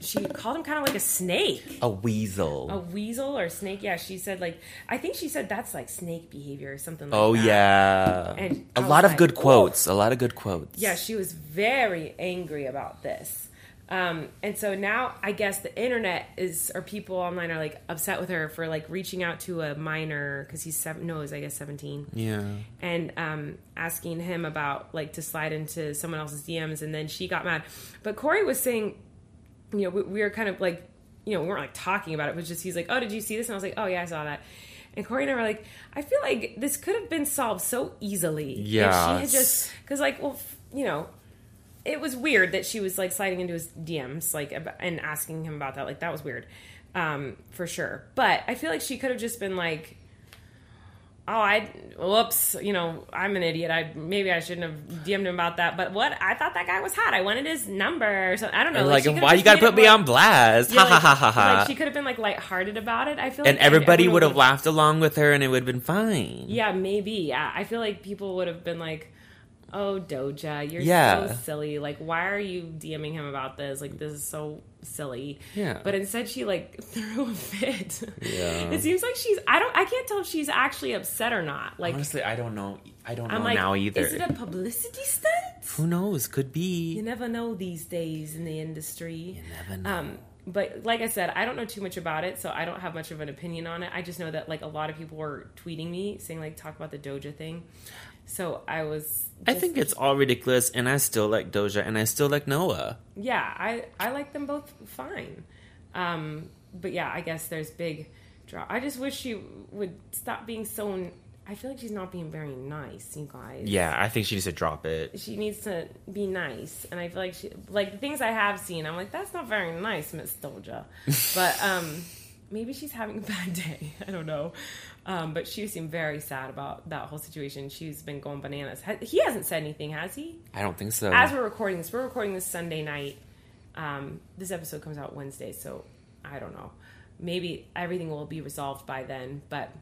she called him kind of like a snake A weasel. a weasel or snake. Yeah, she said like I think she said that's like snake behavior or something like that. oh that. yeah, And a lot of like, good quotes. A lot of good quotes. Yeah, she was very angry about this. Um, and so now I guess the internet is or people online are like upset with her for like reaching out to a minor because he's seven no, he's I guess seventeen yeah. and um, asking him about like to slide into someone else's DMs, and then she got mad. But Corey was saying, you know, we, we were kind of like you know, we weren't like talking about it, but just he's like, "Oh, did you see this?" And I was like, "Oh yeah, I saw that." And Corey and I were like, "I feel like this could have been solved so easily if she Yeah. had just because like, well, you know." It was weird that she was like sliding into his DMs, like, and asking him about that. Like, that was weird, um, for sure. But I feel like she could have just been like, oh i whoops you know i'm an idiot i maybe i shouldn't have dm'd him about that but what i thought that guy was hot i wanted his number so i don't know like, could've why you gotta put me more- on blast? Yeah, ha ha like- ha ha ha. like she could have been like lighthearted about it i feel like and like everybody would have laughed along with her, and it would have been fine. yeah maybe yeah i feel like people would have been like oh doja you're Yeah. so silly like why are you dming him about this like this is so silly Yeah. but instead she like threw a fit Yeah. it seems like she's i don't i can't tell if she's actually upset or not like Honestly, I don't know. I don't know I'm like, now either. is it a publicity stunt? Who knows? Could be You never know these days in the industry. You never know. Um, but like I said, I don't know too much about it, so I don't have much of an opinion on it. I just know that like a lot of people were tweeting me saying like talk about the Doja thing. So I was. I think it's all ridiculous, and I still like Doja, and I still like Noah. yeah, I I like them both fine. Um, but yeah, I guess there's big draw. I just wish she would stop being so. I feel like she's not being very nice, you guys. Yeah, I think she needs to drop it. she needs to be nice and i feel like she like the things i have seen i'm like that's not very nice miss doja but um maybe she's having a bad day i don't know um but she seemed very sad about that whole situation she's been going bananas he hasn't said anything has he I don't think so. as we're recording this we're recording this sunday night um this episode comes out wednesday so i don't know maybe everything will be resolved by then but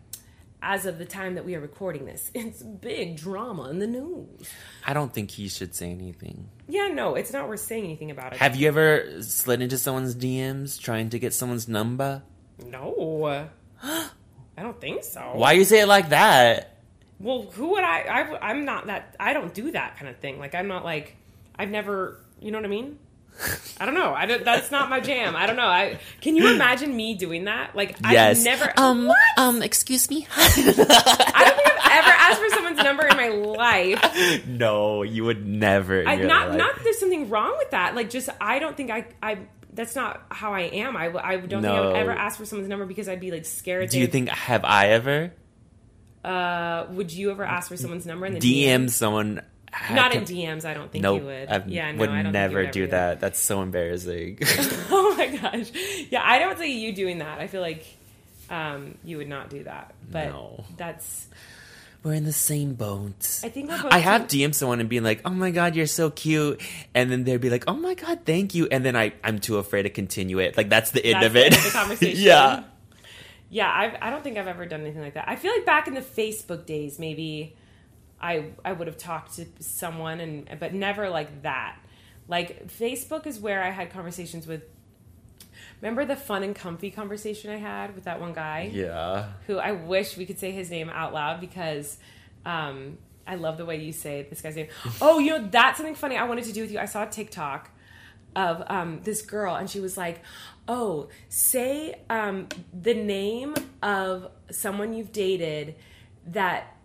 as of the time that we are recording this, it's big drama in the news. I don't think he should say anything. Yeah, no, it's not worth saying anything about it. Have you ever slid into someone's DMs trying to get someone's number? No, I don't think so. Why you say it like that? Well, who would I, I? I'm not that. I don't do that kind of thing. Like I'm not like. I've never. You know what I mean? I don't know. I don't, that's not my jam. I don't know. I can you imagine me doing that? Like Yes. I've never. Um. Um. Excuse me. I don't think I've ever asked for someone's number in my life. no, you would never. I, your not not that there's something wrong with that. Like just I don't think I I. That's not how I am. I, I don't think I would ever ask for someone's number because I'd be like scared. To Do you think have I ever Uh, would you ever ask for someone's number in the DM someone? I Not in DMs. I don't think Nope, you would. I yeah, no, would I don't never do would that. That's so embarrassing. Oh my gosh. Yeah, I don't see you doing that. I feel like um, you would not do that. But No. that's. We're in the same boat. I think we're both I have too- DM'd someone and being like, "Oh my god, you're so cute," and then they'd be like, "Oh my god, thank you," and then I I'm too afraid to continue it. Like that's the end That's of the it. end of the conversation. yeah. Yeah, I've, I don't think I've ever done anything like that. I feel like back in the Facebook days, maybe I I would have talked to someone, and but never like that. Like Facebook is where I had conversations with. Remember the fun and comfy conversation I had with that one guy? Yeah. who I wish we could say his name out loud because um, I love the way you say this guy's name. Oh, you know, that's something funny I wanted to do with you. I saw a TikTok of um, this girl, and she was like, "Oh, say um, the name of someone you've dated that."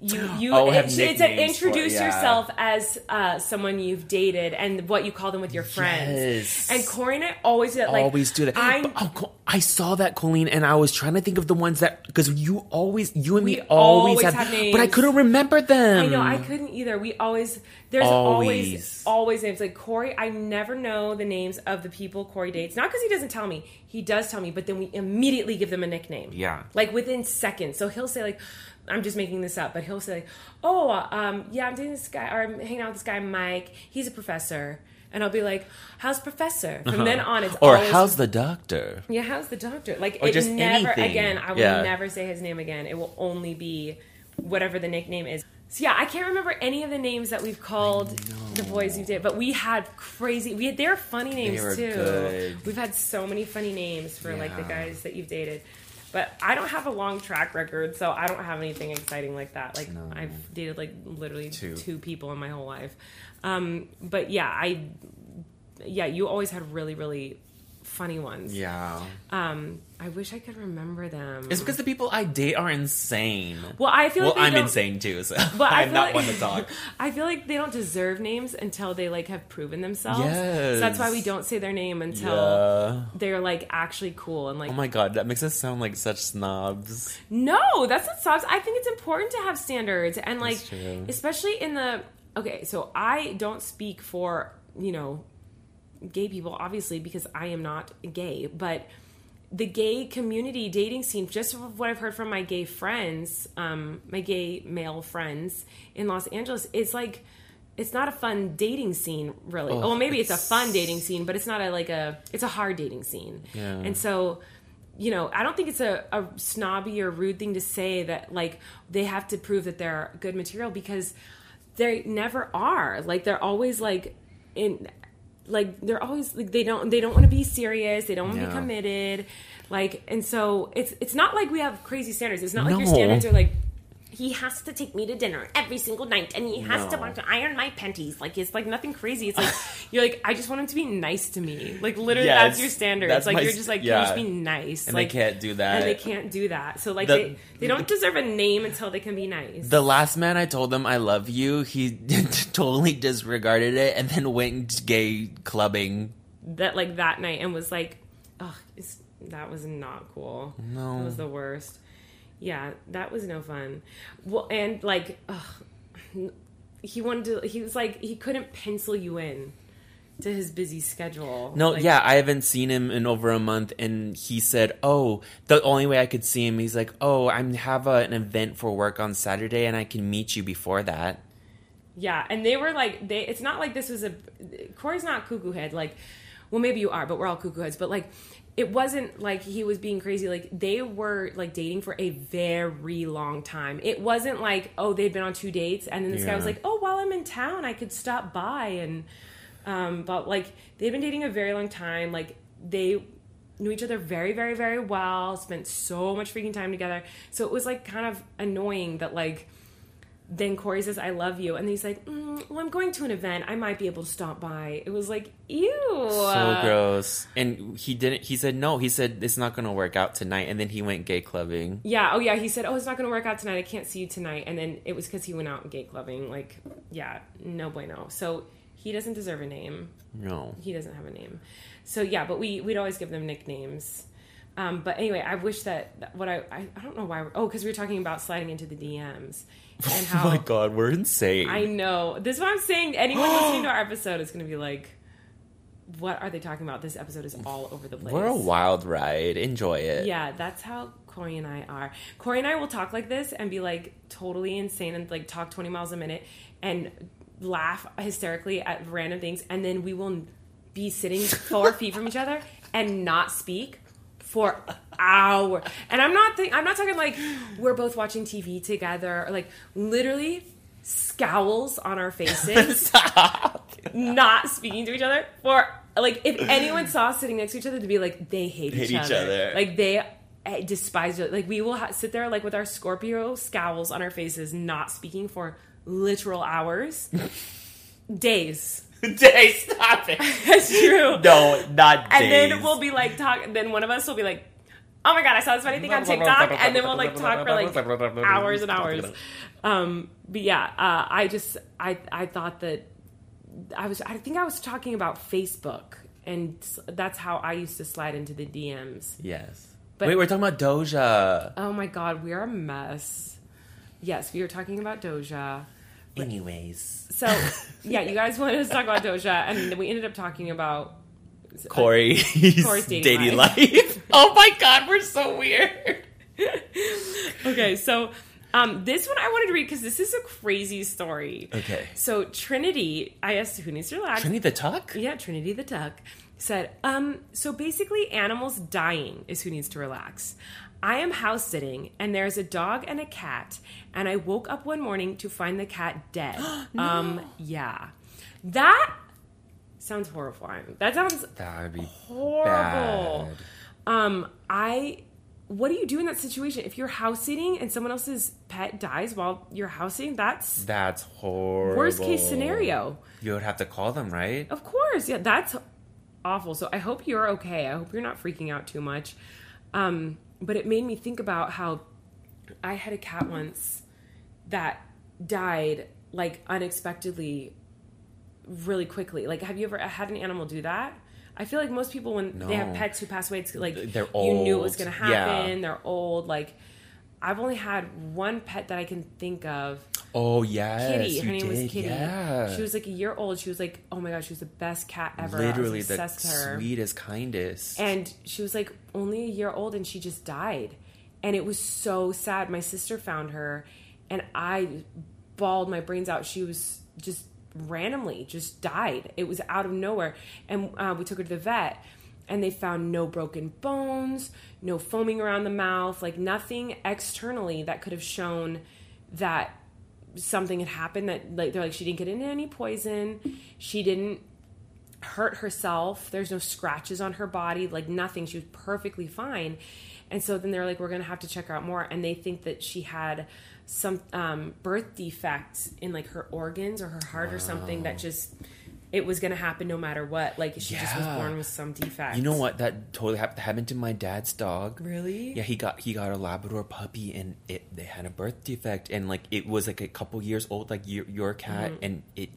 You, you Oh, have it, it's a, nicknames for- introduce yeah. yourself as uh, someone you've dated and what you call them with your friends. Yes. And Corey and I always do that. Like, always do that. I, But, oh, I saw that, Colleen, and I was trying to think of the ones that because you always, you and We me always, always have, have names. but I couldn't remember them. I know I couldn't either. We always there's always Always. always, names like Corey. I never know the names of the people Corey dates. Not because he doesn't tell me. He does tell me, but then we immediately give them a nickname. Yeah. like within seconds. So he'll say like, "I'm just making this up," but he'll say "Oh, um, yeah, I'm dating this guy or I'm hanging out with this guy Mike. He's a professor." And I'll be like, "How's professor?" From then on, it's Or always, how's the doctor? yeah, how's the doctor? Like Or it just never anything. again. I will Yeah. never say his name again. It will only be whatever the nickname is. So yeah, I can't remember any of the names that we've called the boys you did, but we had crazy. We had they were funny names too. good. We've had so many funny names for like the guys that you've dated. But I don't have a long track record, so I don't have anything exciting like that. Like No. I've dated like literally Two. two people in my whole life. Um, but yeah, I yeah, you always had really, really funny ones. Yeah. Um, I wish I could remember them. It's because the people I date are insane. well, I feel Well, like I'm don't- insane too, so But I'm not like- one to talk. I feel like they don't deserve names until they like have proven themselves. Yes. So that's why we don't say their name until Yeah. they're like actually cool and like Oh my god, that makes us sound like such snobs. No, that's not snobs. I think it's important to have standards and like especially in the okay, so I don't speak for, you know, gay people obviously because I am not gay, but the gay community dating scene just from what I've heard from my gay friends, um my gay male friends in Los Angeles is like it's not a fun dating scene really. Oh, well, maybe it's, a fun dating scene, but it's not a like a it's a hard dating scene. Yeah. And so you know, I don't think it's a, a snobby or rude thing to say that like they have to prove that they're good material because they never are. Like they're always like in like they're always like they don't they don't want to be serious, they don't want to be committed. Like and so it's it's not like we have crazy standards. It's not like your standards are like he has to take me to dinner every single night and he has to want to iron my panties. Like it's like nothing crazy. It's like you're like, I just want him to be nice to me. Like literally that's your standard. that's It's like you're just like, yeah. just be nice? And like, they can't do that. and they can't do that. So like The- they, they don't deserve a name until they can be nice. The last man I told him I love you, he totally disregarded it and then went gay clubbing. that like that night and was like, oh, that was not cool. No. it was the worst. Yeah, that was no fun. Well, and like, ugh, he wanted to. He was like, he couldn't pencil you in to his busy schedule. No, Like, yeah, I haven't seen him in over a month, and he said, "Oh, the only way I could see him, he's like, oh, I have a, an event for work on Saturday, and I can meet you before that." Yeah, and they were like, they. It's not like this was a. Corey's not cuckoo head. Like, well, maybe you are, but we're all cuckoo heads. But like, it wasn't like he was being crazy. Like they were like dating for a very long time. It wasn't like oh they'd been on two dates, and then this guy was like, oh while I'm in town, I could stop by and. Um, but like they've been dating a very long time. Like they knew each other very, very, very well. Spent so much freaking time together. So it was like kind of annoying that like then Corey says, I love you. And he's like, mm, Well, I'm going to an event. I might be able to stop by. It was like, Ew. So gross. And he didn't. He said no. He said it's not going to work out tonight, and then he went gay clubbing. Yeah. Oh, yeah. He said, Oh, it's not going to work out tonight. I can't see you tonight. And then it was because he went out gay clubbing. Like, yeah, no bueno. So he doesn't deserve a name. No. He doesn't have a name. So yeah, but we, we'd always give them nicknames. Um, but anyway, I wish that what I, I, I don't know why. We're, oh, because we were talking about sliding into the DMs and how. Oh my god, we're insane. I know. This is what I'm saying. Anyone listening to our episode is going to be like, what are they talking about? This episode is all over the place. we're a wild ride. Enjoy it. Yeah, that's how Corey and I are. Corey and I will talk like this and be like totally insane and like talk 20 miles a minute and laugh hysterically at random things. And then we will be sitting four feet from each other and not speak for hours. And I'm not think I'm not talking like we're both watching TV together or like literally scowls on our faces not speaking to each other for like if anyone saw us sitting next to each other to be like they hate, Hate each, each other. other. like they eh, despise it like we will ha- sit there like with our scorpio scowls on our faces not speaking for literal hours days Day, stop it. that's true No, not and days. then we'll be like talk then one of us will be like oh my god i saw this funny thing on tiktok and then we'll like talk for like hours and hours um but yeah uh i just i i thought that i was i think i was talking about facebook and that's how i used to slide into the dms Yes. But- Wait, we're talking about Doja. oh my god we're a mess yes we are talking about doja Anyways, so yeah you guys wanted us to talk about doja and we ended up talking about Corey's, Corey's dating dating, life. life. oh my god, we're so weird. okay, so um, this one I wanted to read because this is a crazy story. Okay. So Trinity, I asked who needs to relax. Trinity the Tuck? Yeah, Trinity the duck said, um, so basically animals dying is who needs to relax. I am house sitting and there's a dog and a cat, and I woke up one morning to find the cat dead. Um, yeah. That sounds horrifying. That sounds That would be horrible. bad. Um, I what do you do in that situation if you're house sitting and someone else's pet dies while you're house sitting? That's That's horrible. worst case scenario. You would have to call them, right? Of course, yeah, that's awful. So I hope you're okay. I hope you're not freaking out too much. Um, but it made me think about how I had a cat once that died like unexpectedly really quickly. Like, have you ever had an animal do that? I feel like most people when they have pets who pass away, it's like They're you knew it was going to Yeah. happen. They're old. Like, I've only had one pet that I can think of. Oh yes, Kitty. Her you name was Kitty. Yeah, She was like a year old. She was like, oh my god, she was the best cat ever. literally the with her. sweetest, kindest. And she was like only a year old and she just died. And it was so sad. My sister found her and I bawled my brains out. She was just randomly just died. It was out of nowhere. And uh, we took her to the vet and they found no broken bones, no foaming around the mouth, like nothing externally that could have shown that something had happened that like they're like she didn't get into any poison she didn't hurt herself. There's no scratches on her body, like nothing. She was perfectly fine. And so then they're like, we're gonna have to check her out more. And they think that she had some um, birth defect in like her organs or her heart or something that just it was gonna happen no matter what. Like she just was born with some defect. you know what? That totally hap- happened to my dad's dog. Really? Yeah, he got he got a Labrador puppy, and it they had a birth defect, and like it was like a couple years old, like your your cat, and it,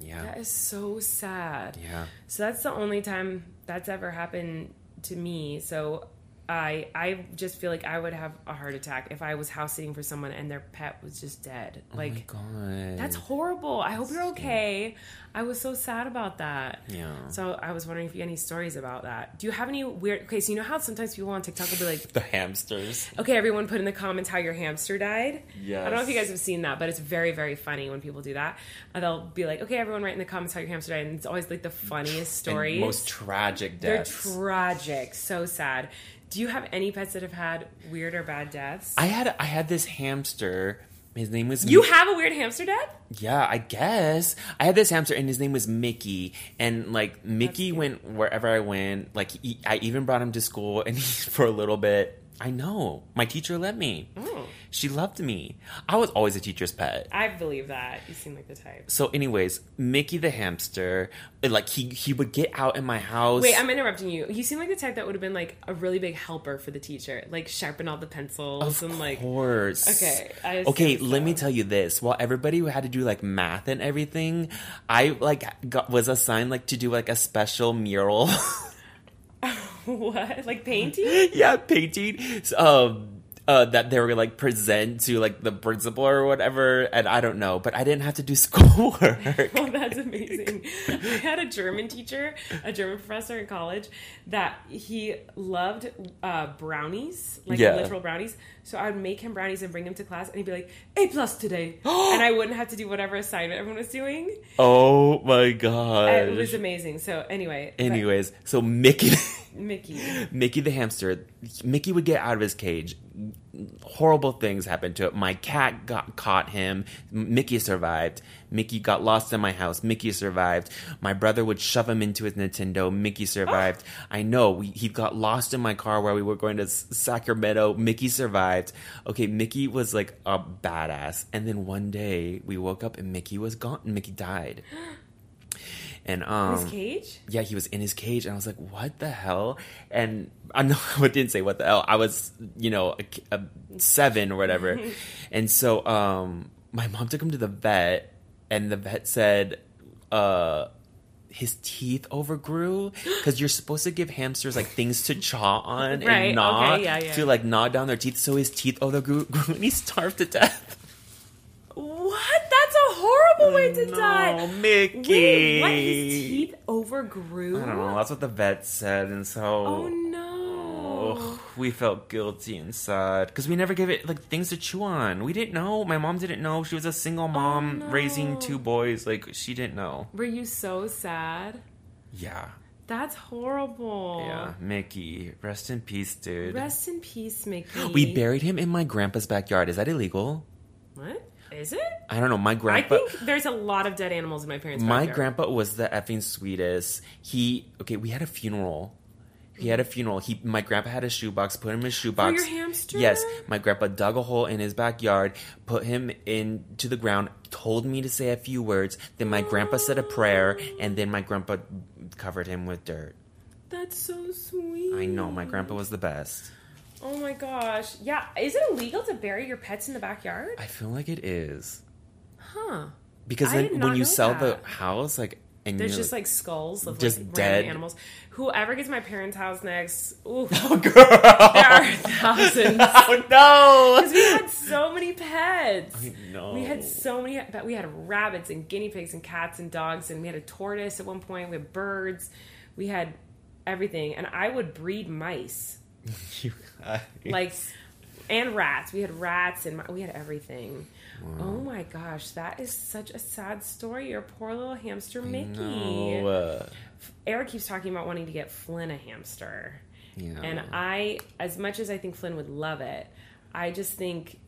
yeah, Mm-hmm. That is so sad. yeah. So that's the only time that's ever happened to me. So I I just feel like I would have a heart attack if I was house sitting for someone and their pet was just dead. Like oh my god, that's horrible. I hope you're okay. I was so sad about that. Yeah. So I was wondering if you had any stories about that. Do you have any weird Okay, so you know how sometimes people on TikTok will be like the hamsters. Okay, everyone put in the comments how your hamster died. Yeah. I don't know if you guys have seen that, but it's very, very funny when people do that. Uh, they'll be like, okay, everyone write in the comments how your hamster died. And it's always like the funniest And stories. most tragic They're tragic. So sad. Do you have any pets that have had weird or bad deaths? I had I had this hamster. His name was you Mi- have a weird hamster death? Yeah, I guess. I had this hamster and his name was Mickey. And like Mickey went wherever I went. Like he, I even brought him to school and he, for a little bit. I know. My teacher let me. Oh. She loved me. I was always a teacher's pet. I believe that. You seem like the type. So anyways, Mickey the hamster, like he he would get out in my house. Wait, I'm interrupting you. You seem like the type that would have been like a really big helper for the teacher, like sharpen all the pencils Of and like. course. Okay, okay. Let me tell you this. While everybody had to do like math and everything, I like got, was assigned like to do like a special mural. What? Like painting? yeah, painting. Um, uh, that they were like present to like the principal or whatever, and I don't know, but I didn't have to do schoolwork. Oh, that's amazing. I had a German teacher, a German professor in college, that he loved uh, brownies, like Yeah. literal brownies. So I would make him brownies and bring him to class, and he'd be like, A plus today. and I wouldn't have to do whatever assignment everyone was doing. oh my god! It was amazing. So, anyway. but Anyways, so Mickey. Mickey. Mickey the hamster, Mickey would get out of his cage. Horrible things happened to it. My cat got caught him. Mickey survived. Mickey got lost in my house. Mickey survived. My brother would shove him into his Nintendo. Mickey survived. I know. We, he got lost in my car where we were going to Sacramento. Mickey survived. Okay, Mickey was like a badass. And then one day we woke up and Mickey was gone. Mickey died. And um, His cage? yeah, he was in his cage, and I was like, "What the hell?" And I know I didn't say what the hell. I was, you know, a, a seven or whatever, and so um, my mom took him to the vet, and the vet said, uh. His teeth overgrew because you're supposed to give hamsters like things to chaw on Right, and gnaw okay, yeah, yeah. to like gnaw down their teeth. So his teeth overgrew and he starved to death. What? That's a horrible way to No, die. Oh, Mickey. Wait, what? His teeth overgrew? I don't know. That's what the vet said, and so Oh no. Oh, we felt guilty and sad because we never gave it like things to chew on. We didn't know. My mom didn't know. She was a single oh, mom Oh, no. raising two boys. Like she didn't know. Were you so sad? Yeah, That's horrible. yeah. Mickey, rest in peace, dude. Rest in peace, Mickey. we buried him in my grandpa's backyard. Is that illegal? What? Is it? I don't know. My grandpa. I think there's a lot of dead animals in my parents' my backyard. grandpa was the effing sweetest. He okay. We had a funeral. He had a funeral. He, my grandpa had a shoebox. Put him in a shoebox. your hamster? Yes. My grandpa dug a hole in his backyard, put him into the ground, told me to say a few words. Then my grandpa said a prayer, and then my grandpa covered him with dirt. That's so sweet. I know my grandpa was the best. Oh my gosh. Yeah. Is it illegal to bury your pets in the backyard? I feel like it is Huh. because I then when you sell the house, like and There's just like skulls of Just like dead. random animals. Whoever gets my parents' house next, ooh, oh girl, there are thousands. oh no, Because we had so many pets. I know. We had so many, but we had rabbits and guinea pigs and cats and dogs, and we had a tortoise at one point. We had birds. We had everything, and I would breed mice, You guys. like, and rats. We had rats and we had everything. Oh my gosh, that is such a sad story. Your poor little hamster Mickey. No, uh, Erik keeps talking about wanting to get Flynn a hamster. yeah. And I, as much as I think Flynn would love it, I just think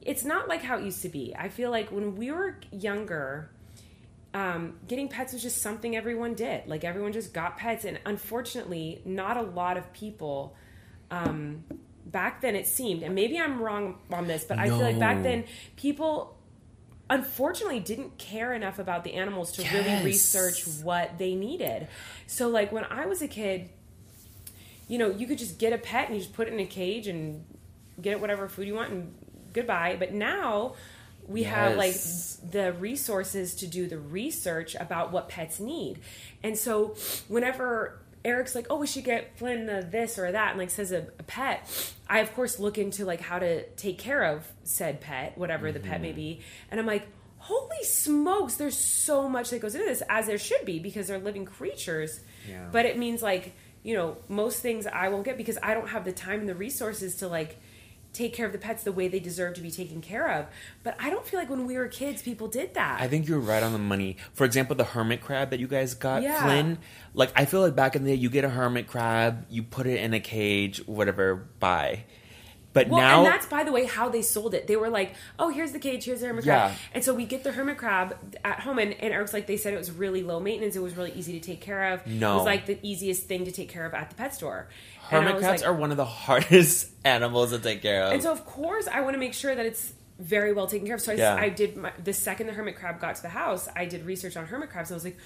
it's not like how it used to be. I feel like when we were younger, um, getting pets was just something everyone did. Like everyone just got pets, and unfortunately, not a lot of people. Um, back then, it seemed, and maybe I'm wrong on this, but I feel like back then people unfortunately didn't care enough about the animals to really research what they needed. So like when I was a kid, you know, you could just get a pet and you just put it in a cage and get it whatever food you want and goodbye. But now we have like the resources to do the research about what pets need. And so whenever Erik's like, oh, we should get Flynn uh, this or that, and like says a, a pet, I of course look into like how to take care of said pet, whatever the pet may be, and I'm like, holy smokes, there's so much that goes into this, as there should be because they're living creatures. Yeah. But it means like, you know, most things I won't get because I don't have the time and the resources to like take care of the pets the way they deserve to be taken care of. But I don't feel like when we were kids, people did that. I think you're right on the money. For example, the hermit crab that you guys got, Yeah. Flynn. Like I feel like back in the day, you get a hermit crab, you put it in a cage, whatever, bye. But Well, now, and that's by the way how they sold it. They were like, "Oh, here's the cage, here's the hermit crab," Yeah. and so we get the hermit crab at home, and, and Erik's like, they said it was really low maintenance, it was really easy to take care of. No. it was like the easiest thing to take care of at the pet store. Hermit crabs like- are one of the hardest animals to take care of. And so, of course, I want to make sure that it's very well taken care of. So I, Yeah. I did my, the second the hermit crab got to the house, I did research on hermit crabs. And I was like,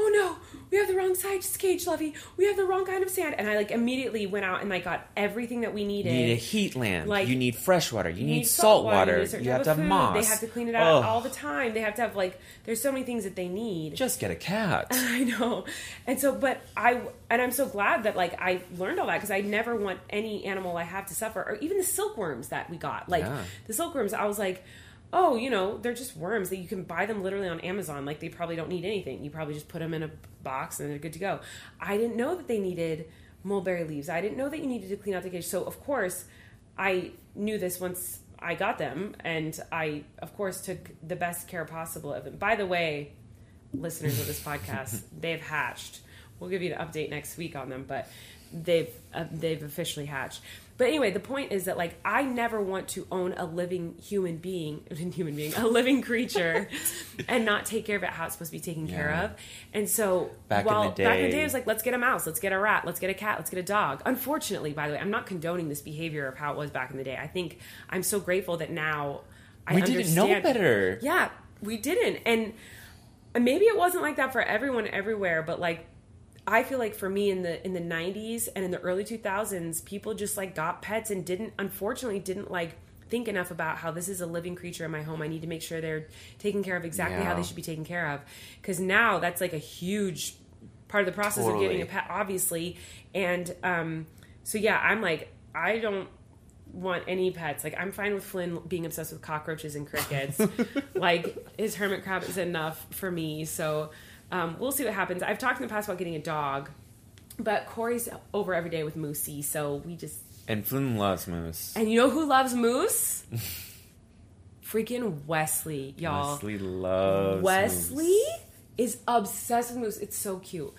oh no, we have the wrong size cage, Lovey. We have the wrong kind of sand. And I like immediately went out and like got everything that we needed. you need a heat lamp. Like- you need fresh water. You, You need, salt water. need a certain You have to have food. moss. They have to clean it out Ugh. all the time. They have to have like there's so many things that they need. Just get a cat. I know. And so, but I, and I'm so glad that like I learned all that because I never want any animal I have to suffer, or even the silkworms that we got. Like Yeah. the silkworms, I was like, oh, you know, they're just worms that you can buy them literally on Amazon. Like they probably don't need anything. You probably just put them in a box and they're good to go. I didn't know that they needed mulberry leaves. I didn't know that you needed to clean out the cage. So of course, I knew this once I got them, and I of course took the best care possible of them. By the way, listeners of this podcast, they've hatched. We'll give you an update next week on them, but they've uh, they've officially hatched. But anyway, the point is that like I never want to own a living human being, human being, a living creature, and not take care of it how it's supposed to be taken care of. And so Back in the while back in the day- day, it was like let's get a mouse, let's get a rat, let's get a cat, let's get a dog. Unfortunately, by the way, I'm not condoning this behavior of how it was back in the day. I think I'm so grateful that now I we didn't know better. yeah, we didn't. And maybe it wasn't like that for everyone everywhere, but like I feel like for me in the in the 90s and in the early 2000s, people just like got pets and didn't unfortunately didn't like think enough about how this is a living creature in my home. I need to make sure they're taken care of exactly how they should be taken care of cuz now that's like a huge part of the process of getting a pet obviously. And um so yeah, I'm like I don't want any pets. Like I'm fine with Flynn being obsessed with cockroaches and crickets. like his hermit crab is enough for me. So um, we'll see what happens. I've talked in the past about getting a dog, but Corey's over every day with Moosey, so we just And Flynn loves moose. and you know who loves Moose? Freaking Wesley, y'all. Wesley loves Wesley moose. is obsessed with Moose. It's so cute.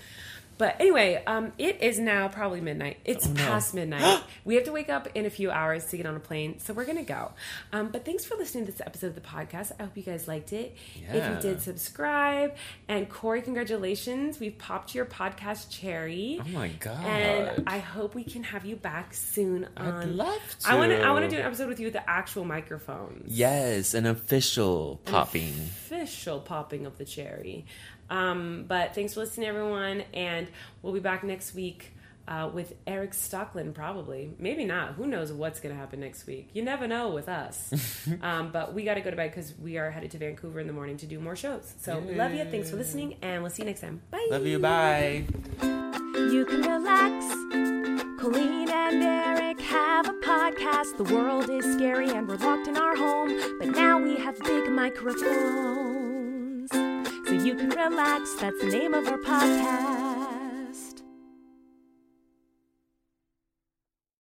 But anyway, um, it is now probably midnight. It's Oh, no. past midnight. we have to wake up in a few hours to get on a plane, so we're gonna go. Um, but thanks for listening to this episode of the podcast. I hope you guys liked it. Yeah. If you did, subscribe. And Corey, congratulations! We've popped your podcast cherry. Oh my god. And I hope we can have you back soon. On, love I want to. I want to to. do an episode with you with the actual microphones. yes, an official popping. Official popping of the cherry. Um, but thanks for listening, everyone, and we'll be back next week. Uh, with Erik Stocklin, probably. Maybe not. Who knows what's going to happen next week? You never know with us. um, but we got to go to bed because we are headed to Vancouver in the morning to do more shows. So, love you. Thanks for listening, and we'll see you next time. Bye. Love you. Bye. You can relax. Colleen and Erik have a podcast. The world is scary and we're locked in our home. But now we have big microphones. You can relax. That's the name of our podcast.